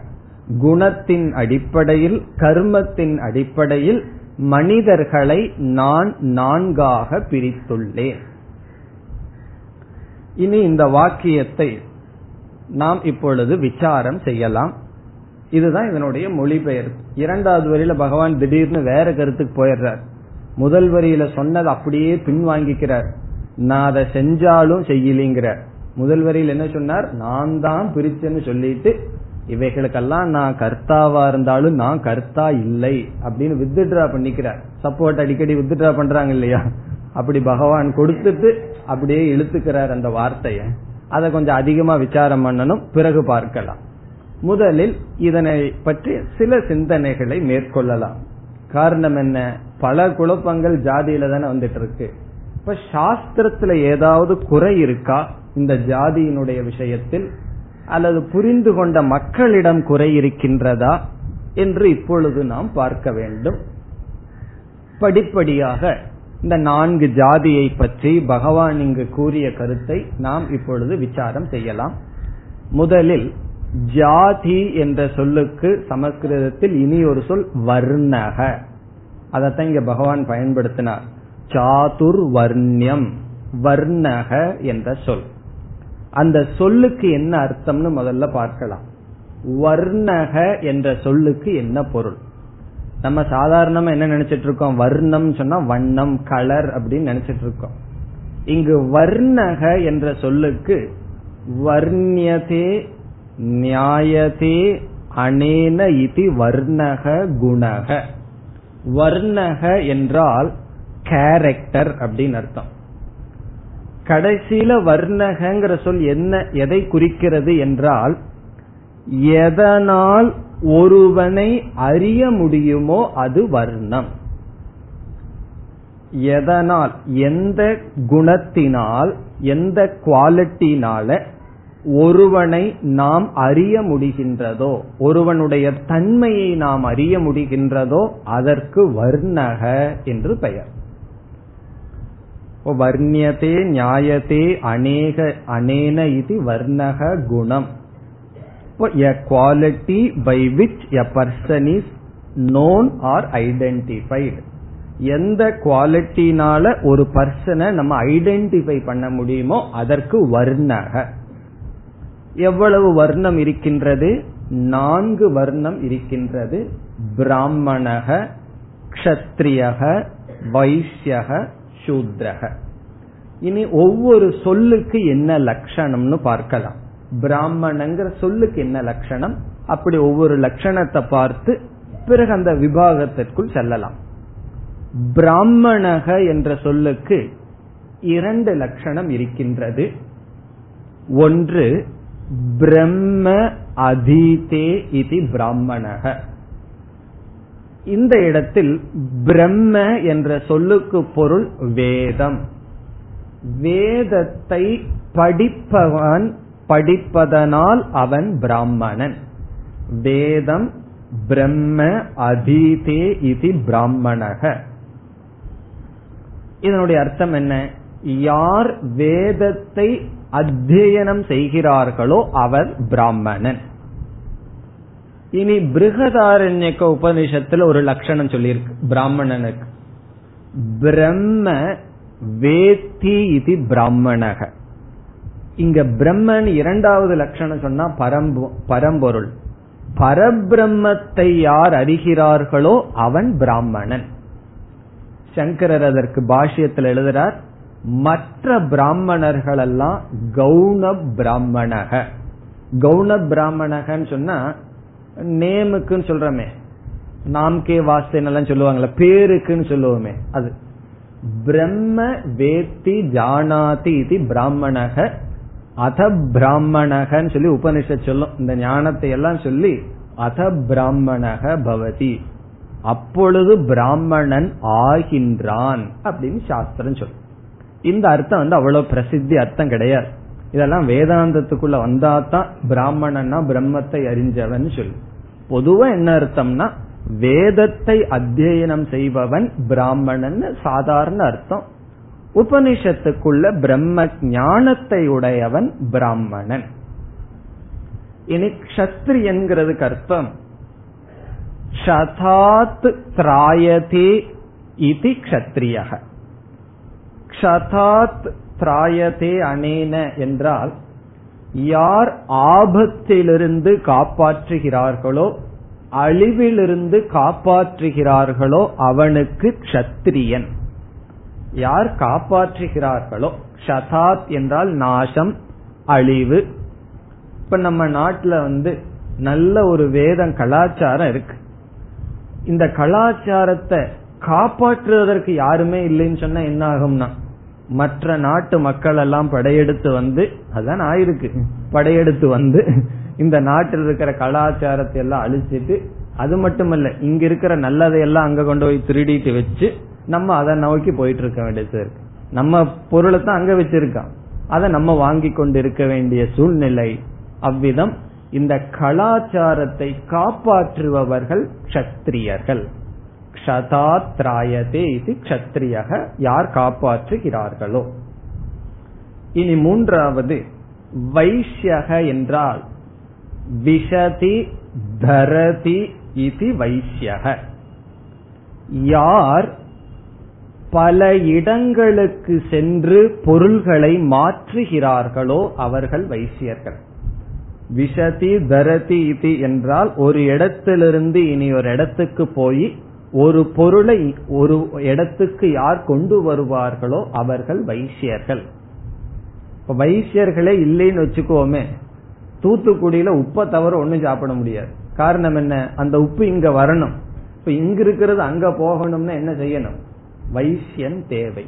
குணத்தின் அடிப்படையில் கர்மத்தின் அடிப்படையில் மனிதர்களை நான் நான்காக பிரித்துள்ளேன். இனி இந்த வாக்கியத்தை நாம் இப்பொழுது விசாரம் செய்யலாம். இதுதான் இதனுடைய மொழிபெயர்ப்பு. இரண்டாவது வரியில பகவான் திடீர்னு வேற கருத்துக்கு போயிடுறார். முதல் வரியில சொன்னது அப்படியே பின்வாங்கிக்கிறார். நான் அதை செஞ்சாலும் செய்யலிங்கிற முதல் வரியில் என்ன சொன்னார்? நான் தான் பிரிச்சேன்னு சொல்லிட்டு இவைகளுக்கெல்லாம் நான் கர்த்தாவா இருந்தாலும் நான் கர்த்தா இல்லை அப்படின்னு வித்ட்ரா பண்ணிக்கிறார். சப்போர்ட் அடிக்கடி வித்ட்ரா பண்றாங்க இல்லையா? அப்படி பகவான் கொடுத்துட்டு அப்படியே இழுத்துக்கிறார் அந்த வார்த்தைய. அதை கொஞ்சம் அதிகமா விசாரம் பண்ணணும். பிறகு பார்க்கலாம். முதலில் இதனை பற்றி சில சிந்தனைகளை மேற்கொள்ளலாம். காரணம் என்ன? பல குழப்பங்கள் ஜாதியில தானே வந்துட்டு இருக்கு இப்ப சாஸ்திரத்துல ஏதாவது குறை இருக்கா? இந்த ஜாதியினுடைய விஷயத்தில்? அல்லது புரிந்து கொண்ட மக்களிடம் குறை இருக்கின்றதா? என்று இப்பொழுது நாம் பார்க்க வேண்டும். படிப்படியாக இந்த நான்கு ஜாதியை பற்றி பகவான் இங்கு கூறிய கருத்தை நாம் இப்பொழுது விசாரம் செய்யலாம். முதலில் ஜாதி என்ற சொல்லுக்கு சமஸ்கிருதத்தில் இனி ஒரு சொல் வர்ணக. அதத்தான் இங்க பகவான் பயன்படுத்தினார். சாதுர் வர்ணியம் வர்ணக என்ற சொல். அந்த சொல்லுக்கு என்ன அர்த்தம்னு முதல்ல பார்க்கலாம். வர்ணக என்ற சொல்லுக்கு என்ன பொருள்? நம்ம சாதாரணமா என்ன நினைச்சிட்டு இருக்கோம்? வர்ணம் சொன்னா வண்ணம் கலர் அப்படின்னு நினைச்சிட்டு இருக்கோம். இங்கு வர்ணக என்ற சொல்லுக்கு வர்ணியதே நியாயதே அனேன இதி வர்ணக குணக. வர்ணக என்றால் கேரக்டர் அப்படின்னு அர்த்தம். கடைசியில வர்ணகங்கிற சொல் என்ன எதை குறிக்கிறது என்றால் எதனால் ஒருவனை அறிய முடியுமோ அது வர்ணம். எதனால்? எந்த குணத்தினால் எந்த குவாலிட்டினால ஒருவனை நாம் அறிய முடிகின்றதோ ஒருவனுடைய தன்மையை நாம் அறிய முடிகின்றதோ அதற்கு வர்ணக என்று பெயர். வர்ணியதே நியாயத்தே அநேக அனேன இது வர்ணக குணம். A quality by which a person is known or identified எந்த குவாலிட்டினால ஒரு பர்சனை நம்ம ஐடென்டிஃபை பண்ண முடியுமோ அதற்கு வர்ணக. எவ்வளவு வர்ணம் இருக்கின்றது? நான்கு வர்ணம் இருக்கின்றது. பிராமணக கஷத்ரியக வைசியக சூத்ரக. இனி ஒவ்வொரு சொல்லுக்கு என்ன லட்சணம்னு பார்க்கலாம். பிராமணங்கிற சொல்லுக்கு என்ன லட்சணம்? அப்படி ஒவ்வொரு லட்சணத்தை பார்த்து பிறகு அந்த விபாகத்திற்குள் செல்லலாம். பிராமணக என்ற சொல்லுக்கு இரண்டு லட்சணம் இருக்கின்றது. ஒன்று பிரம்ம அதீதே இது பிராமணக. இந்த இடத்தில் பிரம்ம என்ற சொல்லுக்கு பொருள் வேதம். வேதத்தை படிப்பவன் படிப்பதனால் அவன் பிராமணன். வேதம் பிரம்ம அதீதே இது பிராமணக. இதனுடைய அர்த்தம் என்ன? யார் வேதத்தை அத்தியனம் செய்கிறார்களோ அவர் பிராமணன். இனி பிருகதாரண்யக்க உபனிஷத்துல ஒரு லட்சணம் சொல்லியிருக்கு பிராமணனுக்கு. பிரம்ம வேத்தி இது பிராமணக. இங்க பிரம்மன் இரண்டாவது லட்சணம் சொன்னா பரம்பொருள். பரபிரம்மத்தை யார் அறிகிறார்களோ அவன் பிராமணன். சங்கரர் அதற்கு பாஷ்யத்தில் எழுதுறார் மற்ற பிராமணர்கள் எல்லாம் கௌண பிராமணக. கௌண பிராமணகன்னு சொன்னா நேமுக்குன்னு சொல்றமே. நாம்கே வாஸ்தேன்னு சொல்லுவாங்கல்ல பேருக்குன்னு சொல்லுவோமே அது. பிரம்ம வேத்தி ஜானாதி இது பிராமணக. அத பிராமணகன்னு சொல்லி உபனிஷத் சொல்லும். இந்த ஞானத்தை எல்லாம் சொல்லி அத பிராமணக பவதி. அப்பொழுது பிராமணன் ஆகின்றான் அப்படின்னு சாஸ்திரம் சொல்லும். இந்த அர்த்தம் வந்து அவ்வளவு பிரசித்தி அர்த்தம் கிடையாது. இதெல்லாம் வேதாந்தத்துக்குள்ள வந்தாதான் பிராமணன்னா பிரம்மத்தை அறிஞ்சவன் சொல்லு. பொதுவா என்ன அர்த்தம்னா வேதத்தை அத்தியனம் செய்பவன் பிராமணன் சாதாரண அர்த்தம். உபனிஷத்துக்குள்ள பிரம்ம ஞானத்தை உடையவன் பிராமணன். இனி கஷத்திரியன்கிறதுக்கு அர்த்தம் க்ஷதாத் திராயதே இது க்ஷத்ரியக. க்ஷதாத் திராயதே அனேன என்றால் யார் ஆபத்திலிருந்து காப்பாற்றுகிறார்களோ அழிவிலிருந்து காப்பாற்றுகிறார்களோ அவனுக்கு க்ஷத்திரியன் யார் காப்பாற்றுகிறார்களோ ஷதாத் என்றால் நாசம் அழிவு. இப்ப நம்ம நாட்டுல வந்து நல்ல ஒரு வேதம் கலாச்சாரம் இருக்கு. இந்த கலாச்சாரத்தை காப்பாற்றுவதற்கு யாருமே இல்லைன்னு சொன்னா என்ன ஆகும்னா மற்ற நாட்டு மக்கள் எல்லாம் படையெடுத்து வந்து அதான் ஆயிருக்கு படையெடுத்து வந்து இந்த நாட்டில் இருக்கிற கலாச்சாரத்தை எல்லாம் அழிச்சிட்டு அது மட்டுமல்ல இங்க இருக்கிற நல்லதையெல்லாம் அங்க கொண்டு போய் திருடிட்டு வச்சு நம்ம அதை நோக்கி போயிட்டு இருக்க வேண்டியது இருக்கு நம்ம பொருளை தான் அங்க வச்சிருக்கோம் அதை நம்ம வாங்கி கொண்டு இருக்க வேண்டிய சூழ்நிலை அவ்விதம் இந்த கலாச்சாரத்தை காப்பாற்றுபவர்கள் கஷத்திரியர்கள் க்ஷதாத்ராயதே இது கஷத்திரியக யார் காப்பாற்றுகிறார்களோ. இனி மூன்றாவது வைஷ்யக என்றால் விஷதி தரதி இது வைஷ்யக. யார் பல இடங்களுக்கு சென்று பொருள்களை மாற்றுகிறார்களோ அவர்கள் வைசியர்கள். விஷதி தரதி இது என்றால் ஒரு இடத்திலிருந்து இனி ஒரு இடத்துக்கு போய் ஒரு பொருளை ஒரு இடத்துக்கு யார் கொண்டு வருவார்களோ அவர்கள் வைசியர்கள். இப்ப வைசியர்களே இல்லைன்னு வச்சுக்கோமே. தூத்துக்குடியில உப்பை தவிர ஒண்ணும் சாப்பிட முடியாது. காரணம் என்ன? அந்த உப்பு இங்க வரணும். இப்ப இங்க இருக்கிறது அங்க போகணும்னா என்ன செய்யணும்? வைசியன் தேவை.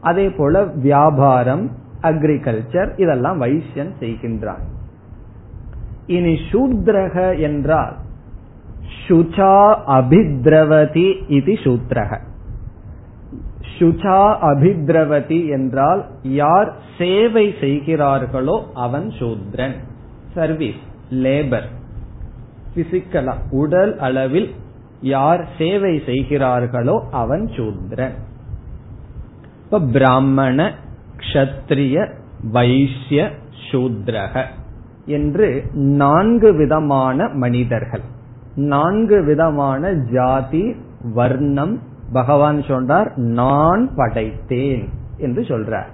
அதே போல வியாபாரம் அக்ரிகல்ச்சர் இதெல்லாம் வைசியன் செய்கின்றான். இனி சூத்ரக என்றால் சுச்சா அபித்ரவதி இது சூத்ரக. சுச்சா அபித்ரவதி என்றால் யார் சேவை செய்கிறார்களோ அவன் சூத்ரன். சர்வீஸ் லேபர் பிசிக்கலா உடல் அளவில் யார் சேவை செய்கிறார்களோ அவன் சூத்ரன் இப்ப பிராமண கஷத்திரிய வைசிய சூத்ரக என்று நான்கு விதமான மனிதர்கள். நான்கு விதமான ஜாதி வர்ணம் பகவான் சொன்னார் நான் படைத்தேன் என்று சொல்றார்.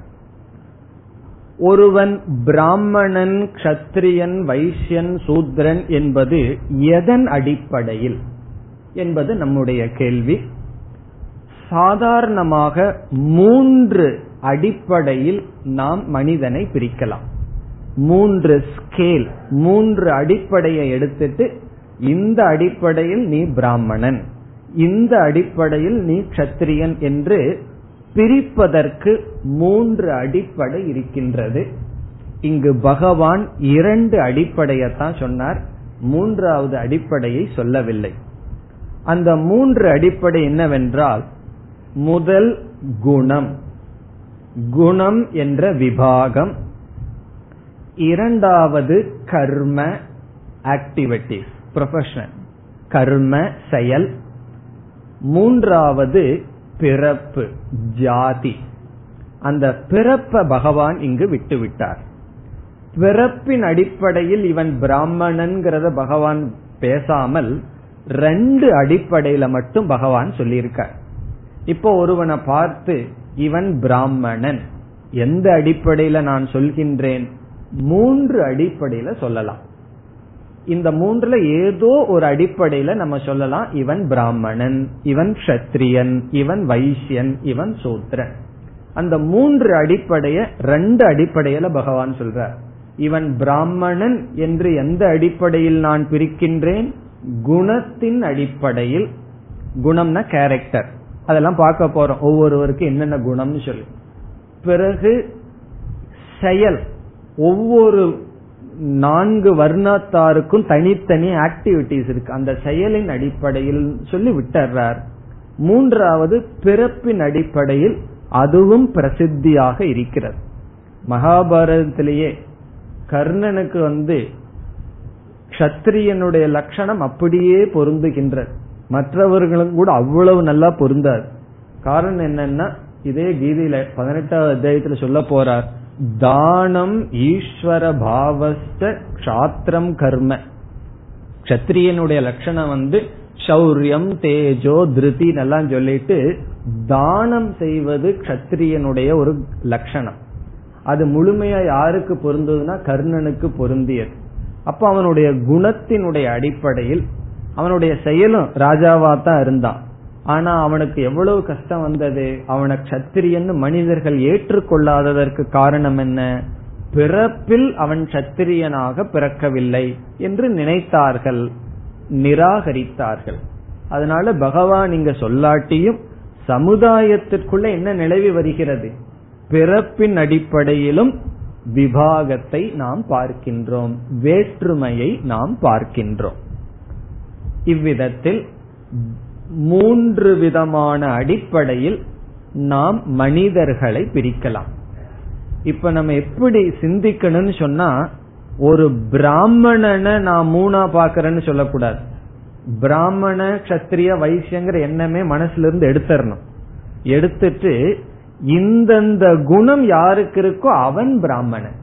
ஒருவன் பிராமணன் கஷத்திரியன் வைசியன் சூத்ரன் என்பது எதன் அடிப்படையில்? என்பது நம்முடைய கேள்வி. சாதாரணமாக மூன்று அடிப்படையில் நாம் மனிதனை பிரிக்கலாம். மூன்று ஸ்கேல் மூன்று அடிப்படையை எடுத்துட்டு இந்த அடிப்படையில் நீ பிராமணன் இந்த அடிப்படையில் நீ கத்திரியன் என்று பிரிப்பதற்கு மூன்று அடிப்படை இருக்கின்றது. இங்கு பகவான் இரண்டு அடிப்படையத்தான் சொன்னார். மூன்றாவது அடிப்படையை சொல்லவில்லை. அந்த மூன்று அடிப்படை என்னவென்றால் முதல் குணம். குணம் என்ற விபாகம். இரண்டாவது கர்ம ஆக்டிவிட்டிஸ் ப்ரொஃபஷன் கர்ம செயல். மூன்றாவது பிறப்பு ஜாதி. அந்த பிறப்ப பகவான் இங்கு விட்டுவிட்டார். பிறப்பின் அடிப்படையில் இவன் பிராமணன்கிறத பகவான் பேசாமல் ரெண்டு அடிப்படையில மட்டும் பகவான் சொல்லியிருக்கார். இப்போ ஒருவனை பார்த்து இவன் பிராமணன். எந்த அடிப்படையில நான் சொல்கின்றேன்? மூன்று அடிப்படையில சொல்லலாம். இந்த மூன்றுல ஏதோ ஒரு அடிப்படையில நம்ம சொல்லலாம் இவன் பிராமணன் இவன் கத்திரியன் இவன் வைசியன் இவன் சூத்ரன். அந்த மூன்று அடிப்படைய ரெண்டு அடிப்படையில பகவான் சொல்றார். இவன் பிராமணன் என்று எந்த அடிப்படையில் நான் பிரிக்கின்றேன்? குணத்தின் அடிப்படையில் குணம்னா கேரக்டர் அதெல்லாம் பார்க்க போறோம். ஒவ்வொருவருக்கும் என்னென்ன குணம்னு சொல்லி. பிறகு செயல். ஒவ்வொரு நான்கு வர்ணத்தாருக்கும் தனித்தனி ஆக்டிவிட்டிஸ் இருக்கு. அந்த செயலின் அடிப்படையில் சொல்லி விட்டுறார். மூன்றாவது பிறப்பின் அடிப்படையில் அதுவும் பிரசித்தியாக இருக்கிறது. மகாபாரதத்திலேயே கர்ணனுக்கு வந்து கத்திரியனுடைய லட்சணம் அப்படியே பொருந்துகின்றது மற்றவர்களும் கூட அவ்வளவு நல்லா பொருந்தாது காரணம் என்னன்னா இதே கீதையில பதினெட்டாவது அத்தியாயத்துல சொல்ல போறார் தானம் ஈஸ்வர பாவஸ்த கஷாத்திரம் கர்ம. கத்திரியனுடைய லட்சணம் வந்து சௌரியம் தேஜோ திருதி எல்லாம் சொல்லிட்டு தானம் செய்வது கத்திரியனுடைய ஒரு லட்சணம். அது முழுமையா யாருக்கு பொருந்ததுன்னா கர்ணனுக்கு பொருந்தியது. அப்ப அவனுடைய குணத்தினுடைய அடிப்படையில் அவனுடைய செயலும் ராஜாவா தான் இருந்தான். ஆனா அவனுக்கு எவ்வளவு கஷ்டம் வந்தது? அவனை கத்திரியன்னு மனிதர்கள் ஏற்றுக்கொள்ளாததற்கு காரணம் என்ன? பிறப்பில் அவன் சத்திரியனாக பிறக்கவில்லை என்று நினைத்தார்கள். நிராகரித்தார்கள். அதனால பகவான் இங்க சொல்லாட்டியும் சமுதாயத்திற்குள்ள என்ன நிலவி வருகிறது? பிறப்பின் அடிப்படையிலும் விபாகத்தை நாம் பார்க்கின்றோம் வேற்றுமையை நாம் பார்க்கின்றோம். இவ்விதத்தில் மூன்று விதமான அடிப்படையில் நாம் மனிதர்களை பிரிக்கலாம். இப்ப நம்ம எப்படி சிந்திக்கணும்னு சொன்னா ஒரு பிராமணனை நான் மூணா பாக்கிறேன்னு சொல்லக்கூடாது. பிராமண கத்திரிய வைசியங்கிற எண்ணமே மனசுல இருந்து எடுத்துடணும் எடுத்துட்டு இந்தந்த குணம் யாருக்கு இருக்கோ அவன் பிராமணன்.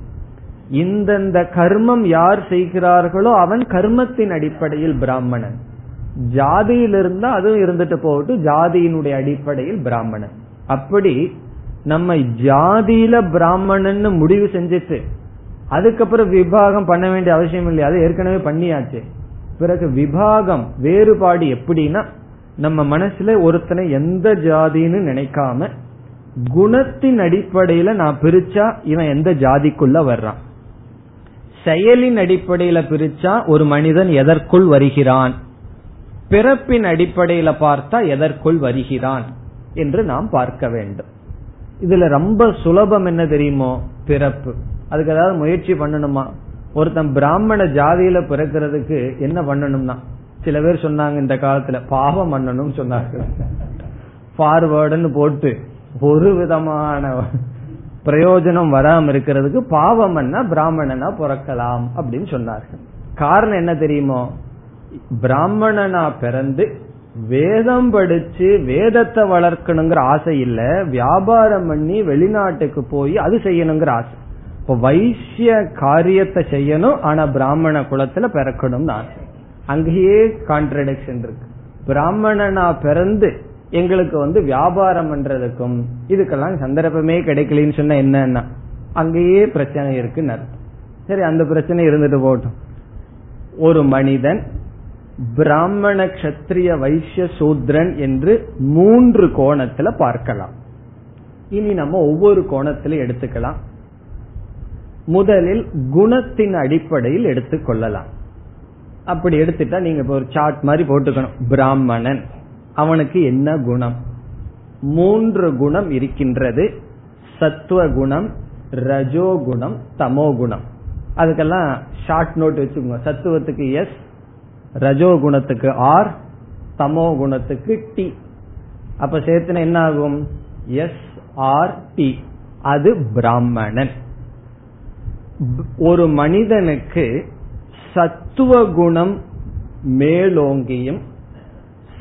இந்தந்த கர்மம் யார் செய்கிறார்களோ அவன் கர்மத்தின் அடிப்படையில் பிராமணன். ஜாதியில் இருந்தா அதுவும் இருந்துட்டு போகட்டு ஜாதியினுடைய அடிப்படையில் பிராமணன். அப்படி நம்ம ஜாதியில பிராமணன் முடிவு செஞ்சுட்டு அதுக்கப்புறம் விபாகம் பண்ண வேண்டிய அவசியம் இல்லை அது ஏற்கனவே பண்ணியாச்சு. பிறகு விபாகம் வேறுபாடு எப்படின்னா நம்ம மனசுல ஒருத்தனை எந்த ஜாதின்னு நினைக்காம குணத்தின் அடிப்படையில நான் பிரிச்சா இவன் எந்த ஜாதிக்குள்ள வர்றான்? செயலின் அடிப்படையில பிரிச்சா ஒரு மனிதன் எதற்குள் வருகிறான்? பிறப்பின் அடிப்படையில பார்த்தா எதற்குள் வருகிறான் என்று நாம் பார்க்க வேண்டும். இதுல ரொம்ப சுலபம் என்ன தெரியுமோ? பிறப்பு. அதுக்கு ஏதாவது முயற்சி பண்ணணுமா? ஒருத்தன் பிராமண ஜாதியில பிறக்கிறதுக்கு என்ன பண்ணணும்னா? சில பேர் சொன்னாங்க இந்த காலத்துல பாவம் பண்ணணும்னு சொன்னார்கள். ஃபார்வேர்டுன்னு போட்டு ஒரு விதமான பிரயோஜனம் வராம இருக்கிறதுக்கு பாவம் என்ன பிராமணனா பிறக்கலாம் அப்படின்னு சொன்னார்கள். காரணம் என்ன தெரியுமோ? பிராமணனா பிறந்து வேதம் படிச்சு வேதத்தை வளர்க்கணுங்கிற ஆசை இல்ல வியாபாரம் பண்ணி வெளிநாட்டுக்கு போய் அது செய்யணுங்கிற ஆசை. இப்ப வைசிய காரியத்தை செய்யணும் ஆனா பிராமண குலத்துல பிறக்கணும்னு ஆசை. அங்கேயே கான்ட்ரடிக்ஷன் இருக்கு. பிராமணனா பிறந்து எங்களுக்கு வந்து வியாபாரம் பண்றதுக்கும் இதுக்கெல்லாம் சந்தர்ப்பமே கிடைக்கலன்னு சொன்னா என்னன்னா அங்கேயே பிரச்சனை இருக்குன்னு அர்த்தம். சரி அந்த பிரச்சனை இருந்துட்டு போட்டோம் ஒரு மனிதன் பிராமண கத்திரிய வைசிய சூத்ரன் என்று மூன்று கோணத்துல பார்க்கலாம். இனி நம்ம ஒவ்வொரு கோணத்துல எடுத்துக்கலாம். முதலில் குணத்தின் அடிப்படையில் எடுத்துக்கொள்ளலாம். அப்படி எடுத்துட்டா நீங்க இப்போ ஒரு சார்ட் மாதிரி போட்டுக்கணும். பிராமணன். அவனுக்கு என்ன குணம்? மூன்று குணம் இருக்கின்றது. சத்துவ குணம் ரஜோ குணம் தமோ குணம் அதுக்கெல்லாம் ஷார்ட் நோட் வச்சுக்கோங்க. சத்துவத்துக்கு எஸ் ரஜோ குணத்துக்கு ஆர் தமோ குணத்துக்கு டி அப்ப சேர்த்துன என்ன ஆகும்? எஸ் ஆர் டி அது பிராமணன். ஒரு மனிதனுக்கு சத்துவ குணம் மேலோங்கியும்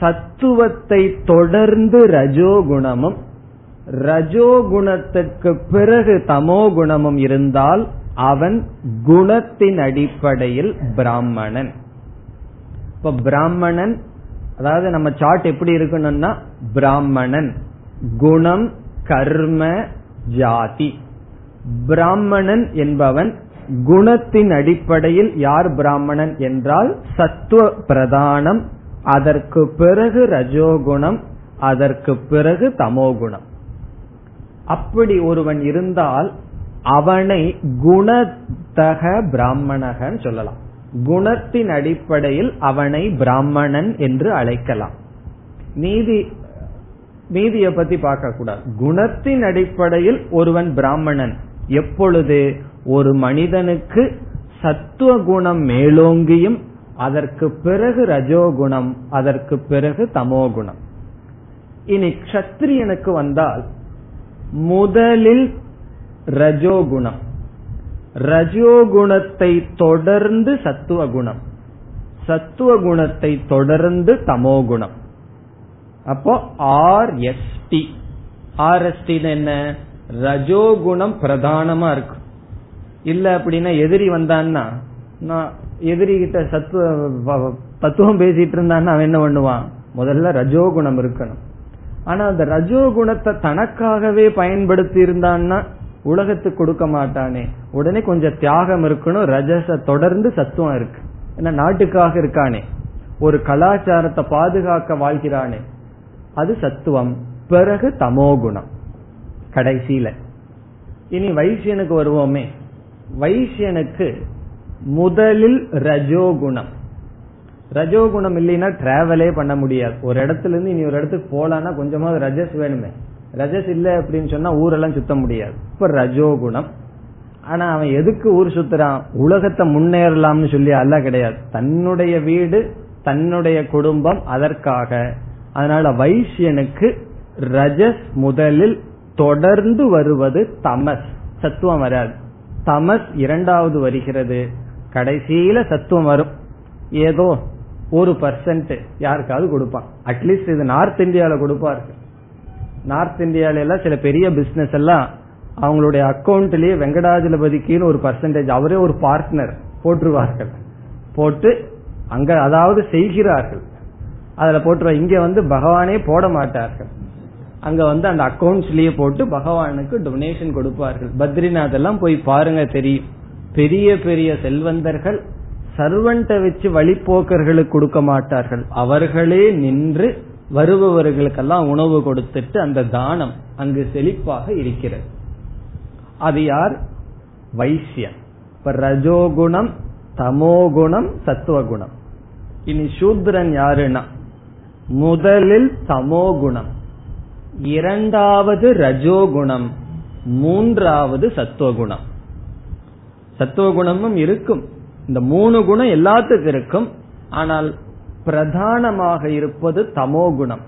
சத்துவத்தை தொடர்ந்து ரஜோகுணமும் ரஜோகுணத்துக்கு பிறகு தமோ குணமும் இருந்தால் அவன் குணத்தின் அடிப்படையில் பிராமணன். இப்ப பிராமணன் அதாவது நம்ம சார்ட் எப்படி இருக்கணும்னா பிராமணன். குணம் கர்ம ஜாதி. பிராமணன் என்பவன் குணத்தின் அடிப்படையில் யார் பிராமணன் என்றால் சத்துவ பிரதானம் அதற்கு பிறகு ரஜோகுணம் அதற்கு பிறகு தமோகுணம். அப்படி ஒருவன் இருந்தால் அவனை குணத்தக பிராமணகன் சொல்லலாம். குணத்தின் அடிப்படையில் அவனை பிராமணன் என்று அழைக்கலாம். நீதி நீதிய பத்தி பார்க்க கூடாது குணத்தின் அடிப்படையில் ஒருவன் பிராமணன். எப்பொழுது? ஒரு மனிதனுக்கு சத்துவ குணம் மேலோங்கியும் அதற்கு பிறகு ரஜோகுணம் அதற்கு பிறகு தமோகுணம். இனி கத்திரியனுக்கு வந்தால் முதலில் ரஜோகுணம். ரஜோகுணத்தை தொடர்ந்து சத்துவ குணம் சத்துவ குணத்தை தொடர்ந்து தமோகுணம். அப்போ ஆர் ஆர்எஸ்டி ஆர் என்ன? ரஜோகுணம் பிரதானமா இருக்கும் இல்ல அப்படின்னா எதிரி வந்தான்னா நான் எதிரி கிட்ட சத்துவ தத்துவம் பேசிட்டு இருந்தான்னா அவன் என்ன பண்ணுவான்? முதல்ல ரஜோகுணம் இருக்கணும். ஆனா அந்த ரஜோகுணத்தை தனக்காகவே பயன்படுத்தி இருந்தான்னா உலகத்துக்கு கொடுக்க மாட்டானே. உடனே கொஞ்சம் தியாகம் இருக்கணும் ரஜச தொடர்ந்து சத்துவம் இருக்கு. ஏன்னா நாட்டுக்காக இருக்கானே. ஒரு கலாச்சாரத்தை பாதுகாக்க வாழ்கிறானே. அது சத்துவம். பிறகு தமோகுணம். கடைசியில. இனி வைசியனுக்கு வருவோமே. வைசியனுக்கு முதலில் ரஜோகுணம். ரஜோகுணம் இல்லைன்னா டிராவலே பண்ண முடியாது. ஒரு இடத்துல இருந்து இனி ஒரு இடத்துக்கு போலான்னா கொஞ்சமாவது ரஜஸ் வேணுமே. ரஜஸ் இல்ல அப்படின்னு சொன்னா ஊரெல்லாம் சுத்த முடியாது. இப்ப ரஜோகுணம். ஆனா அவன் எதுக்கு ஊர் சுத்துறான்? உலகத்தை முன்னேறலாம்னு சொல்லி அல்ல கிடையாது. தன்னுடைய வீடு தன்னுடைய குடும்பம் அதற்காக. அதனால வைசியனுக்கு ரஜஸ் முதலில் தொடர்ந்து வருவது தமஸ். சத்துவம் வராது. தமஸ் இரண்டாவது வருகிறது. கடைசியில சத்துவம் வரும். ஏதோ ஒரு பர்சன்ட் யாருக்காவது கொடுப்பான். அட்லீஸ்ட் இது நார்த் இந்தியாவில கொடுப்பார்கள் நார்த் இந்தியால எல்லாம் சில பெரிய பிசினஸ் எல்லாம் அவங்களுடைய அக்கௌண்ட்லயே வெங்கடாஜலபதிக்குன்னு ஒரு பர்சன்டேஜ் அவரே ஒரு பார்ட்னர் போட்டுருவார்கள். போட்டு அங்க அதாவது செய்கிறார்கள். அதுல போட்டுருவா. இங்க வந்து பகவானே போட மாட்டார்கள். அங்க வந்து அந்த அக்கௌண்ட்ஸ்லயே போட்டு பகவானுக்கு டொனேஷன் கொடுப்பார்கள். பத்ரிநாத் எல்லாம் போய் பாருங்க தெரியும். பெரிய பெரிய செல்வந்தர்கள் சர்வன்ட வச்சு வழிபோக்கர்களுக்கு கொடுக்க மாட்டார்கள். அவர்களே நின்று வருபவர்களுக்கெல்லாம் உணவு கொடுத்துட்டு அந்த தானம் அங்கு செழிப்பாக இருக்கிறது. அது யார்? வைசியன் இப்ப ரஜோகுணம் தமோகுணம் சத்துவகுணம். இனி சூத்ரன் யாருன்னா? முதலில் தமோகுணம். இரண்டாவது ரஜோகுணம். மூன்றாவது சத்துவகுணம். சத்துவ குணமும் இருக்கும். இந்த மூணு குணம் எல்லாத்துக்கும் இருக்கும். ஆனால் பிரதானமாக இருப்பது தமோ குணம்.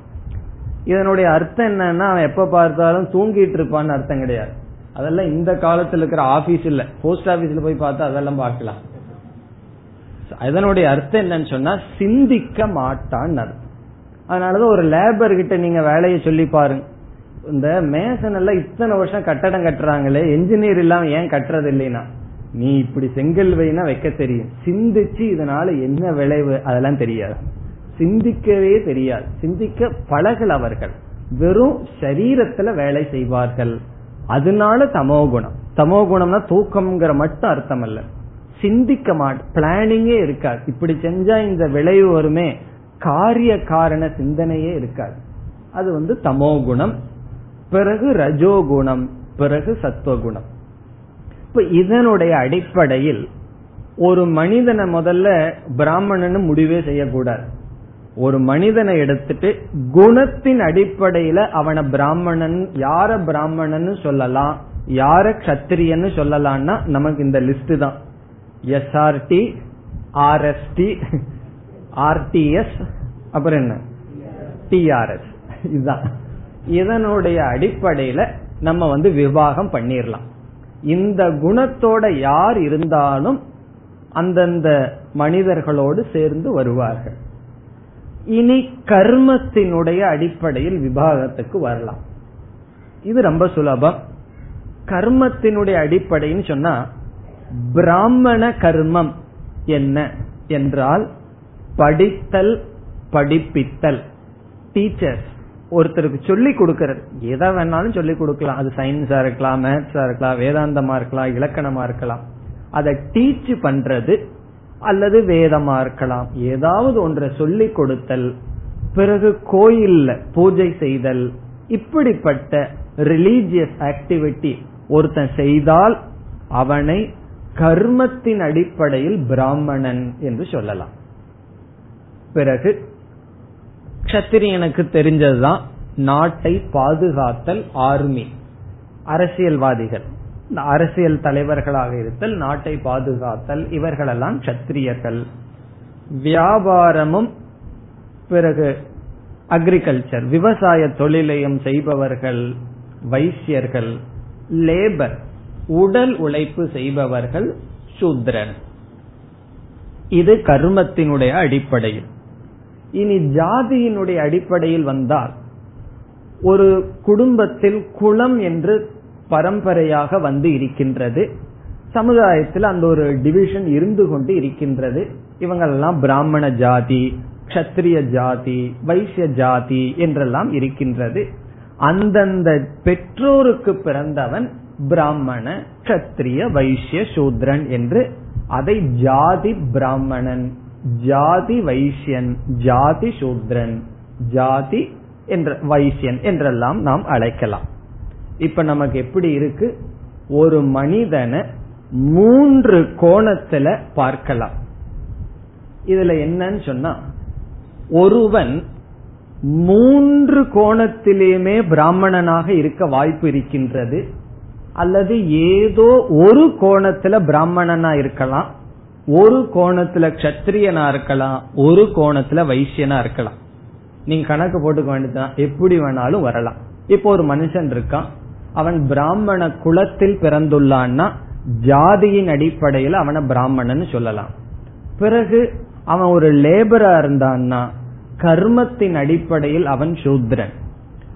இதனுடைய அர்த்தம் என்னன்னா அவன் எப்ப பார்த்தாலும் தூங்கிட்டு இருப்பான்னு அர்த்தம் கிடையாது. அதெல்லாம் இந்த காலத்துல இருக்கிற ஆபீஸ் இல்ல. போஸ்ட் ஆபீஸ்ல போய் பார்த்தா அதெல்லாம் பார்க்கலாம். அதனுடைய அர்த்தம் என்னன்னு சொன்னா சிந்திக்க மாட்டான் அர்த்தம். அதனாலதான் ஒரு லேபர் கிட்ட நீங்க வேலையை சொல்லி பாருங்க. இந்த மேசன் எல்லாம் இத்தனை வருஷம் கட்டடம் கட்டுறாங்களே என்ஜினியர் இல்லாம ஏன் கட்டுறது இல்லைன்னா? நீ இப்படி செங்கல் வைனா வைக்க தெரியும். சிந்திச்சு இதனால என்ன விளைவு? அதெல்லாம் தெரியாது. சிந்திக்கவே தெரியாது. சிந்திக்க பழகல் அவர்கள். வெறும் சரீரத்துல வேலை செய்வார்கள். அதனால தமோ குணம். தமோ குணம்னா தூக்கம்ங்கிற மட்டும் அர்த்தம் அல்ல சிந்திக்க மாட்ட பிளானிங்கே இருக்காது. இப்படி செஞ்சா இந்த விளைவு வருமே. காரிய காரண சிந்தனையே இருக்காது. அது வந்து தமோ குணம். பிறகு ரஜோகுணம் பிறகு சத்துவகுணம் இப்ப இதனுடைய அடிப்படையில் ஒரு மனிதனை முதல்ல பிராமணன் முடிவே செய்யக்கூடாது. ஒரு மனிதனை எடுத்துட்டு குணத்தின் அடிப்படையில அவனை பிராமணன் யார பிராமணன் சொல்லலாம் யார கத்திரியன்னு சொல்லலாம்னா நமக்கு இந்த லிஸ்ட் தான். எஸ்ஆர்டி ஆர்எஸ்டி ஆர்டிஎஸ் அப்புறம் என்ன? டிஆர்எஸ் இதுதான். இதனுடைய அடிப்படையில நம்ம வந்து விவாகம் பண்ணிடலாம் இந்த குணத்தோட யார் இருந்தாலும் அந்தந்த மனிதர்களோடு சேர்ந்து வருவார்கள். இனி கர்மத்தினுடைய அடிப்படையில் விபாகத்துக்கு வரலாம். இது ரொம்ப சுலபம். கர்மத்தினுடைய அடிப்படைன்னு சொன்னா பிராமண கர்மம் என்ன என்றால் படித்தல் படிப்பித்தல் டீச்சர்ஸ் ஒருத்தருக்கு சொல்லி கொடுக்கறது. எதை வேணாலும் சொல்லி கொடுக்கலாம். அது சயின்ஸா இருக்கலாம் மேத்ஸா இருக்கலாம் வேதாந்தமா இருக்கலாம் இலக்கணமா இருக்கலாம். அதை டீச் பண்றது அல்லது வேதமா இருக்கலாம். ஏதாவது ஒன்றை சொல்லி கொடுத்தல் பிறகு கோயில்ல பூஜை செய்தல் இப்படிப்பட்ட ரிலீஜியஸ் ஆக்டிவிட்டி ஒருத்தன் செய்தால் அவனை கர்மத்தின் அடிப்படையில் பிராமணன் என்று சொல்லலாம். பிறகு கஷத்திரியனுக்கு தெரிஞ்சதுதான் நாட்டை பாதுகாத்தல் ஆர்மி அரசியல்வாதிகள். அரசியல் தலைவர்களாக இருத்தல் நாட்டை பாதுகாத்தல் இவர்களெல்லாம் கத்திரியர்கள் வியாபாரமும் பிறகு அக்ரிகல்ச்சர் விவசாய தொழிலையும் செய்பவர்கள் வைசியர்கள் லேபர் உடல் உழைப்பு செய்பவர்கள் சூத்ரன். இது கர்மத்தினுடைய அடிப்படையில். இனி ஜாதியினுடைய அடிப்படையில் வந்தால் ஒரு குடும்பத்தில் குலம் என்று பரம்பரையாக வந்து இருக்கின்றது. சமுதாயத்தில் அந்த ஒரு டிவிஷன் இருந்து கொண்டு இருக்கின்றது. இவங்களெல்லாம் பிராமண ஜாதி கத்திரிய ஜாதி வைசிய ஜாதி என்றெல்லாம் இருக்கின்றது. அந்தந்த பெற்றோருக்கு பிறந்தவன் பிராமண கத்திரிய வைசிய சூத்ரன் என்று அதை ஜாதி பிராமணன் ஜாதி வைசியன் ஜாதி சூத்ரன் ஜாதி என்ற வைசியன் என்றெல்லாம் நாம் அழைக்கலாம். இப்ப நமக்கு எப்படி இருக்கு? ஒரு மனிதனை மூன்று கோணத்துல பார்க்கலாம். இதுல என்னன்னு சொன்னா ஒருவன் மூன்று கோணத்திலேயுமே பிராமணனாக இருக்க வாய்ப்பு இருக்கின்றது அல்லது ஏதோ ஒரு கோணத்துல பிராமணனா இருக்கலாம். ஒரு கோணத்துல கத்திரியனா இருக்கலாம் ஒரு கோணத்துல வைசியனா இருக்கலாம். நீங்க கணக்கு போட்டுக்க வேண்டியதுதான். எப்படி வேணாலும் வரலாம். இப்போ ஒரு மனுஷன் இருக்கான். அவன் பிராமண குலத்தில் பிறந்துள்ளான்னா ஜாதியின் அடிப்படையில் அவனை பிராமணன் சொல்லலாம். பிறகு அவன் ஒரு லேபரா இருந்தான்னா கர்மத்தின் அடிப்படையில் அவன் சூத்ரன்.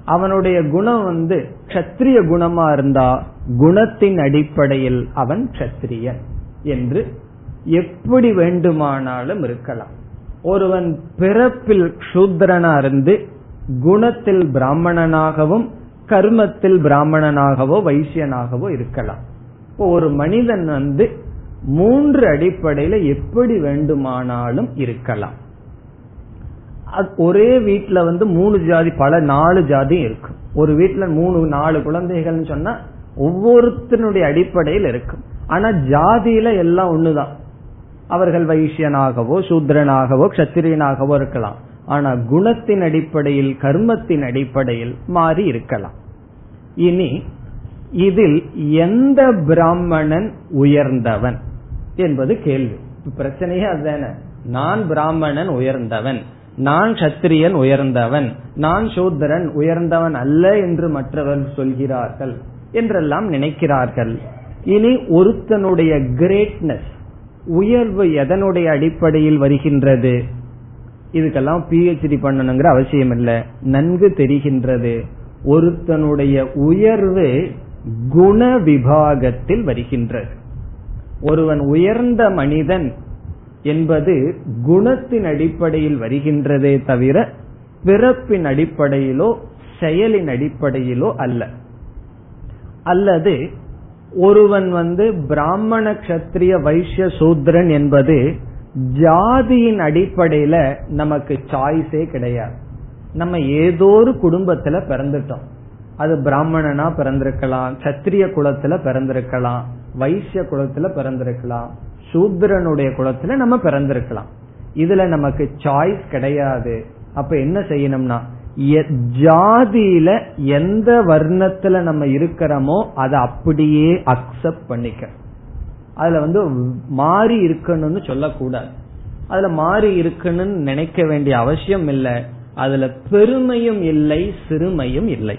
அவனுடைய குணம் வந்து கத்திரிய குணமா இருந்தா குணத்தின் அடிப்படையில் அவன் கத்திரியன் என்று எப்படி வேண்டுமானாலும் இருக்கலாம். ஒருவன் பிறப்பில் சூத்திரனா இருந்து குணத்தில் பிராமணனாகவும் கர்மத்தில் பிராமணனாகவோ வைசியனாகவோ இருக்கலாம். இப்போ ஒரு மனிதன் வந்து மூன்று அடிப்படையில எப்படி வேண்டுமானாலும் இருக்கலாம். ஒரே வீட்டுல வந்து மூணு ஜாதி பல நாலு ஜாதி இருக்கும். ஒரு வீட்டுல மூணு நாலு குழந்தைகள்னு சொன்னா ஒவ்வொருத்தனுடைய அடிப்படையில் இருக்கும். ஆனா ஜாதியில எல்லாம் ஒண்ணுதான். அவர்கள் வைசியனாகவோ சூத்ரனாகவோ கத்திரியனாகவோ இருக்கலாம். ஆனா குணத்தின் அடிப்படையில் கர்மத்தின் அடிப்படையில் மாறி இருக்கலாம். இனி இதில் எந்த பிராமணன் உயர்ந்தவன் என்பது கேள்வி. பிரச்சனையே அதுதானே. நான் பிராமணன் உயர்ந்தவன் நான் சத்திரியன் உயர்ந்தவன் நான் சூத்திரன் உயர்ந்தவன் அல்ல என்று மற்றவர்கள் சொல்கிறார்கள் என்றெல்லாம் நினைக்கிறார்கள். இனி ஒருத்தனுடைய கிரேட்னஸ் உயர்வு எதனுடைய அடிப்படையில் வருகின்றது? இதுக்கெல்லாம் பிஹெச்டி பண்ணணுங்கிற அவசியம் இல்லை நன்கு தெரிகின்றது. ஒருத்தனுடைய உயர்வு குண விபாகத்தில் வருகின்றது. ஒருவன் உயர்ந்த மனிதன் என்பது குணத்தின் அடிப்படையில் வருகின்றதே தவிர பிறப்பின் அடிப்படையிலோ செயலின் அடிப்படையிலோ அல்ல. அல்லது ஒருவன் வந்து பிராமண கத்திரிய வைசிய சூத்ரன் என்பது ஜாதியின் அடிப்படையில நமக்கு சாய்ஸே கிடையாது. நம்ம ஏதோ ஒரு குடும்பத்துல பிறந்துட்டோம். அது பிராமணனா பிறந்திருக்கலாம் சத்திரிய குலத்துல பிறந்திருக்கலாம் வைசிய குலத்துல பிறந்திருக்கலாம் சூத்ரனுடைய குலத்துல நம்ம பிறந்திருக்கலாம். இதுல நமக்கு சாய்ஸ் கிடையாது. அப்ப என்ன செய்யணும்னா ஜாதியில எந்த வர்ணத்துல நம்ம இருக்கிறோமோ அதை அப்படியே அக்செப்ட் பண்ணிக்க. அதுல வந்து மாறி இருக்கணும்னு சொல்லக்கூடாது. அதுல மாறி இருக்கணும்னு நினைக்க வேண்டிய அவசியம் இல்லை. அதுல பெருமையும் இல்லை சிறுமையும் இல்லை.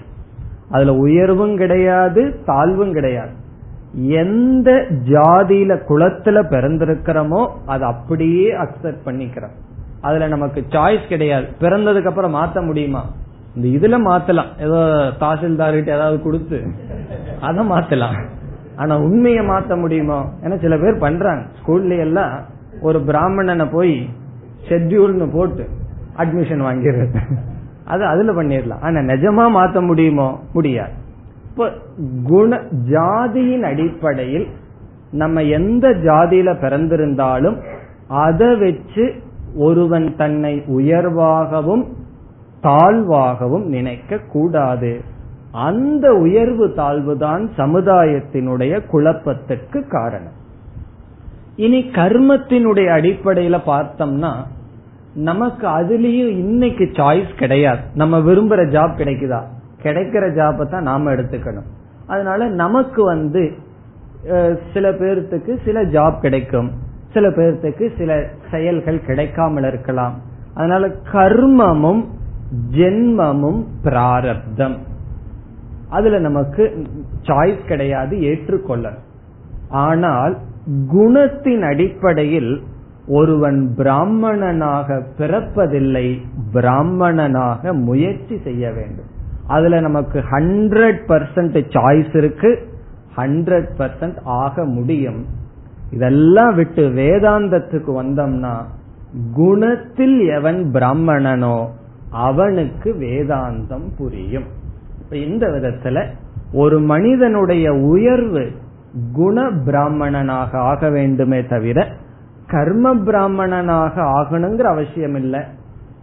அதுல உயர்வும் கிடையாது தாழ்வும் கிடையாது. எந்த ஜாதியில குளத்துல பிறந்திருக்கிறோமோ அதை அப்படியே அக்செப்ட் பண்ணிக்கிறோம். அதுல நமக்கு சாய்ஸ் கிடையாது. பிறந்ததுக்கு அப்புறம் மாத்த முடியுமா? இந்த இதுல மாத்தலாம். ஏதோ தாசில்தார்கிட்ட ஏதாவது கொடுத்து அதை மாத்தலாம். ஆனா உண்மையை மாத்த முடியுமா? ஏன்னா சில பேர் பண்றாங்க. ஸ்கூல்ல எல்லாம் ஒரு பிராமணனை போய் ஷெட்யூல்னு போட்டு அட்மிஷன் வாங்கிடுறது. அது அதுல பண்ணிடலாம். ஆனா நிஜமா மாத்த முடியுமோ? முடியாது. இப்போ குண ஜாதியின் அடிப்படையில் நம்ம எந்த ஜாதியில பிறந்திருந்தாலும் அதை வச்சு ஒருவன் தன்னை உயர்வாகவும் தாழ்வாகவும் நினைக்க கூடாது அந்த உயர்வு தாழ்வுதான் சமுதாயத்தினுடைய குழப்பத்துக்கு காரணம். இனி கர்மத்தினுடைய அடிப்படையில பார்த்தோம்னா நமக்கு அதுலயும் இன்னைக்கு சாய்ஸ் கிடையாது. நம்ம விரும்புற ஜாப் கிடைக்குதா? கிடைக்கிற ஜாப்பை தான் நாம எடுத்துக்கணும். அதனால நமக்கு வந்து சில பேர்த்துக்கு சில ஜாப் கிடைக்கும். சில பேர்த்துக்கு சில செயல்கள் கிடைக்காமல் இருக்கலாம். அதனால கர்மமும் ஜென்மமும் பிராரப்தம். அதுல நமக்கு சாய்ஸ் கிடையாது ஏற்றுக்கொள்ள ஆனால் குணத்தின் அடிப்படையில் ஒருவன் பிராமணனாக பிறப்பதில்லை பிராமணனாக முயற்சி செய்ய வேண்டும். அதுல நமக்கு ஹண்ட்ரட் பர்சன்ட் சாய்ஸ் இருக்கு. ஹண்ட்ரட் பர்சன்ட் ஆக முடியும். இதெல்லாம் விட்டு வேதாந்தத்துக்கு வந்தோம்னா குணத்தில் எவன் பிராமணனோ அவனுக்கு வேதாந்தம் புரியும். இந்த விதத்துல ஒரு மனிதனுடைய உயர்வு குண பிராமணனாக ஆக வேண்டுமே தவிர கர்ம பிராமணனாக ஆகணுங்கிற அவசியம் இல்லை.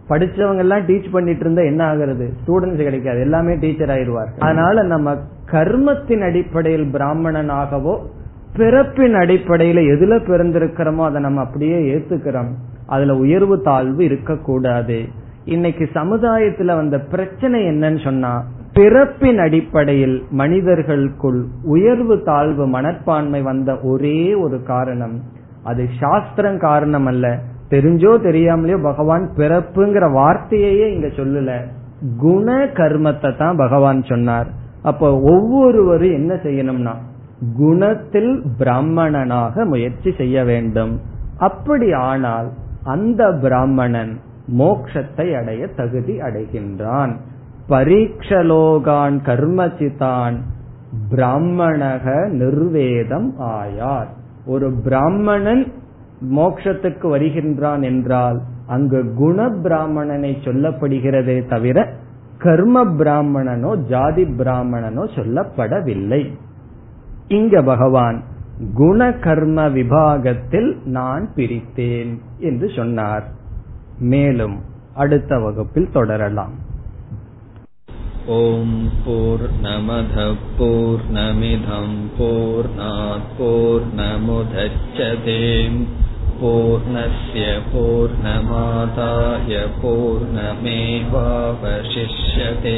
படிச்சவங்க எல்லாம் டீச் பண்ணிட்டு இருந்தா என்ன ஆகுறது? ஸ்டூடெண்ட்ஸ் கிடைக்காது. எல்லாமே டீச்சர் ஆயிடுவார் அதனால நம்ம கர்மத்தின் அடிப்படையில் பிராமணனாகவோ பிறப்பின் அடிப்படையில எதுல பிறந்திருக்கிறோமோ அதை நம்ம அப்படியே ஏத்துக்கிறோம். அதுல உயர்வு தாழ்வு இருக்கக்கூடாது. இன்னைக்கு சமுதாயத்துல வந்த பிரச்சனை என்னன்னு சொன்னா பிறப்பின் அடிப்படையில் மனிதர்களுக்குள் உயர்வு தாழ்வு மனப்பான்மை வந்த ஒரே ஒரு காரணம். அது சாஸ்திரம் காரணம் அல்ல தெரிஞ்சோ தெரியாமலையோ பகவான் பிறப்புங்கிற வார்த்தையே இங்க சொல்லல. குண கர்மத்தை தான் பகவான் சொன்னார். அப்ப ஒவ்வொருவரும் என்ன செய்யணும்னா குணத்தில் பிராமணனாக முயற்சி செய்ய வேண்டும். அப்படி ஆனால் அந்த பிராமணன் மோக்ஷத்தை அடைய தகுதி அடைகின்றான். பரீட்சலோகான் கர்மசிதான் பிராமணக நிர்வேதம் ஆயார். ஒரு பிராமணன் மோக்ஷத்துக்கு வருகின்றான் என்றால் அங்கு குண பிராமணனை சொல்லப்படுகிறதே தவிர கர்ம பிராமணனோ ஜாதி பிராமணனோ சொல்லப்படவில்லை. இங்க பகவான் குண கர்ம விபாகத்தில் நான் பிரித்தேன் என்று சொன்னார். மேலும் அடுத்த வகுப்பில் தொடரலாம். ॐ पूर्नमधपूर्नमिधम्पूर्णापूर्नमुधच्छते பூர்ணமாதாய पूर्णमादाय पूर्णमेवावशिष्यते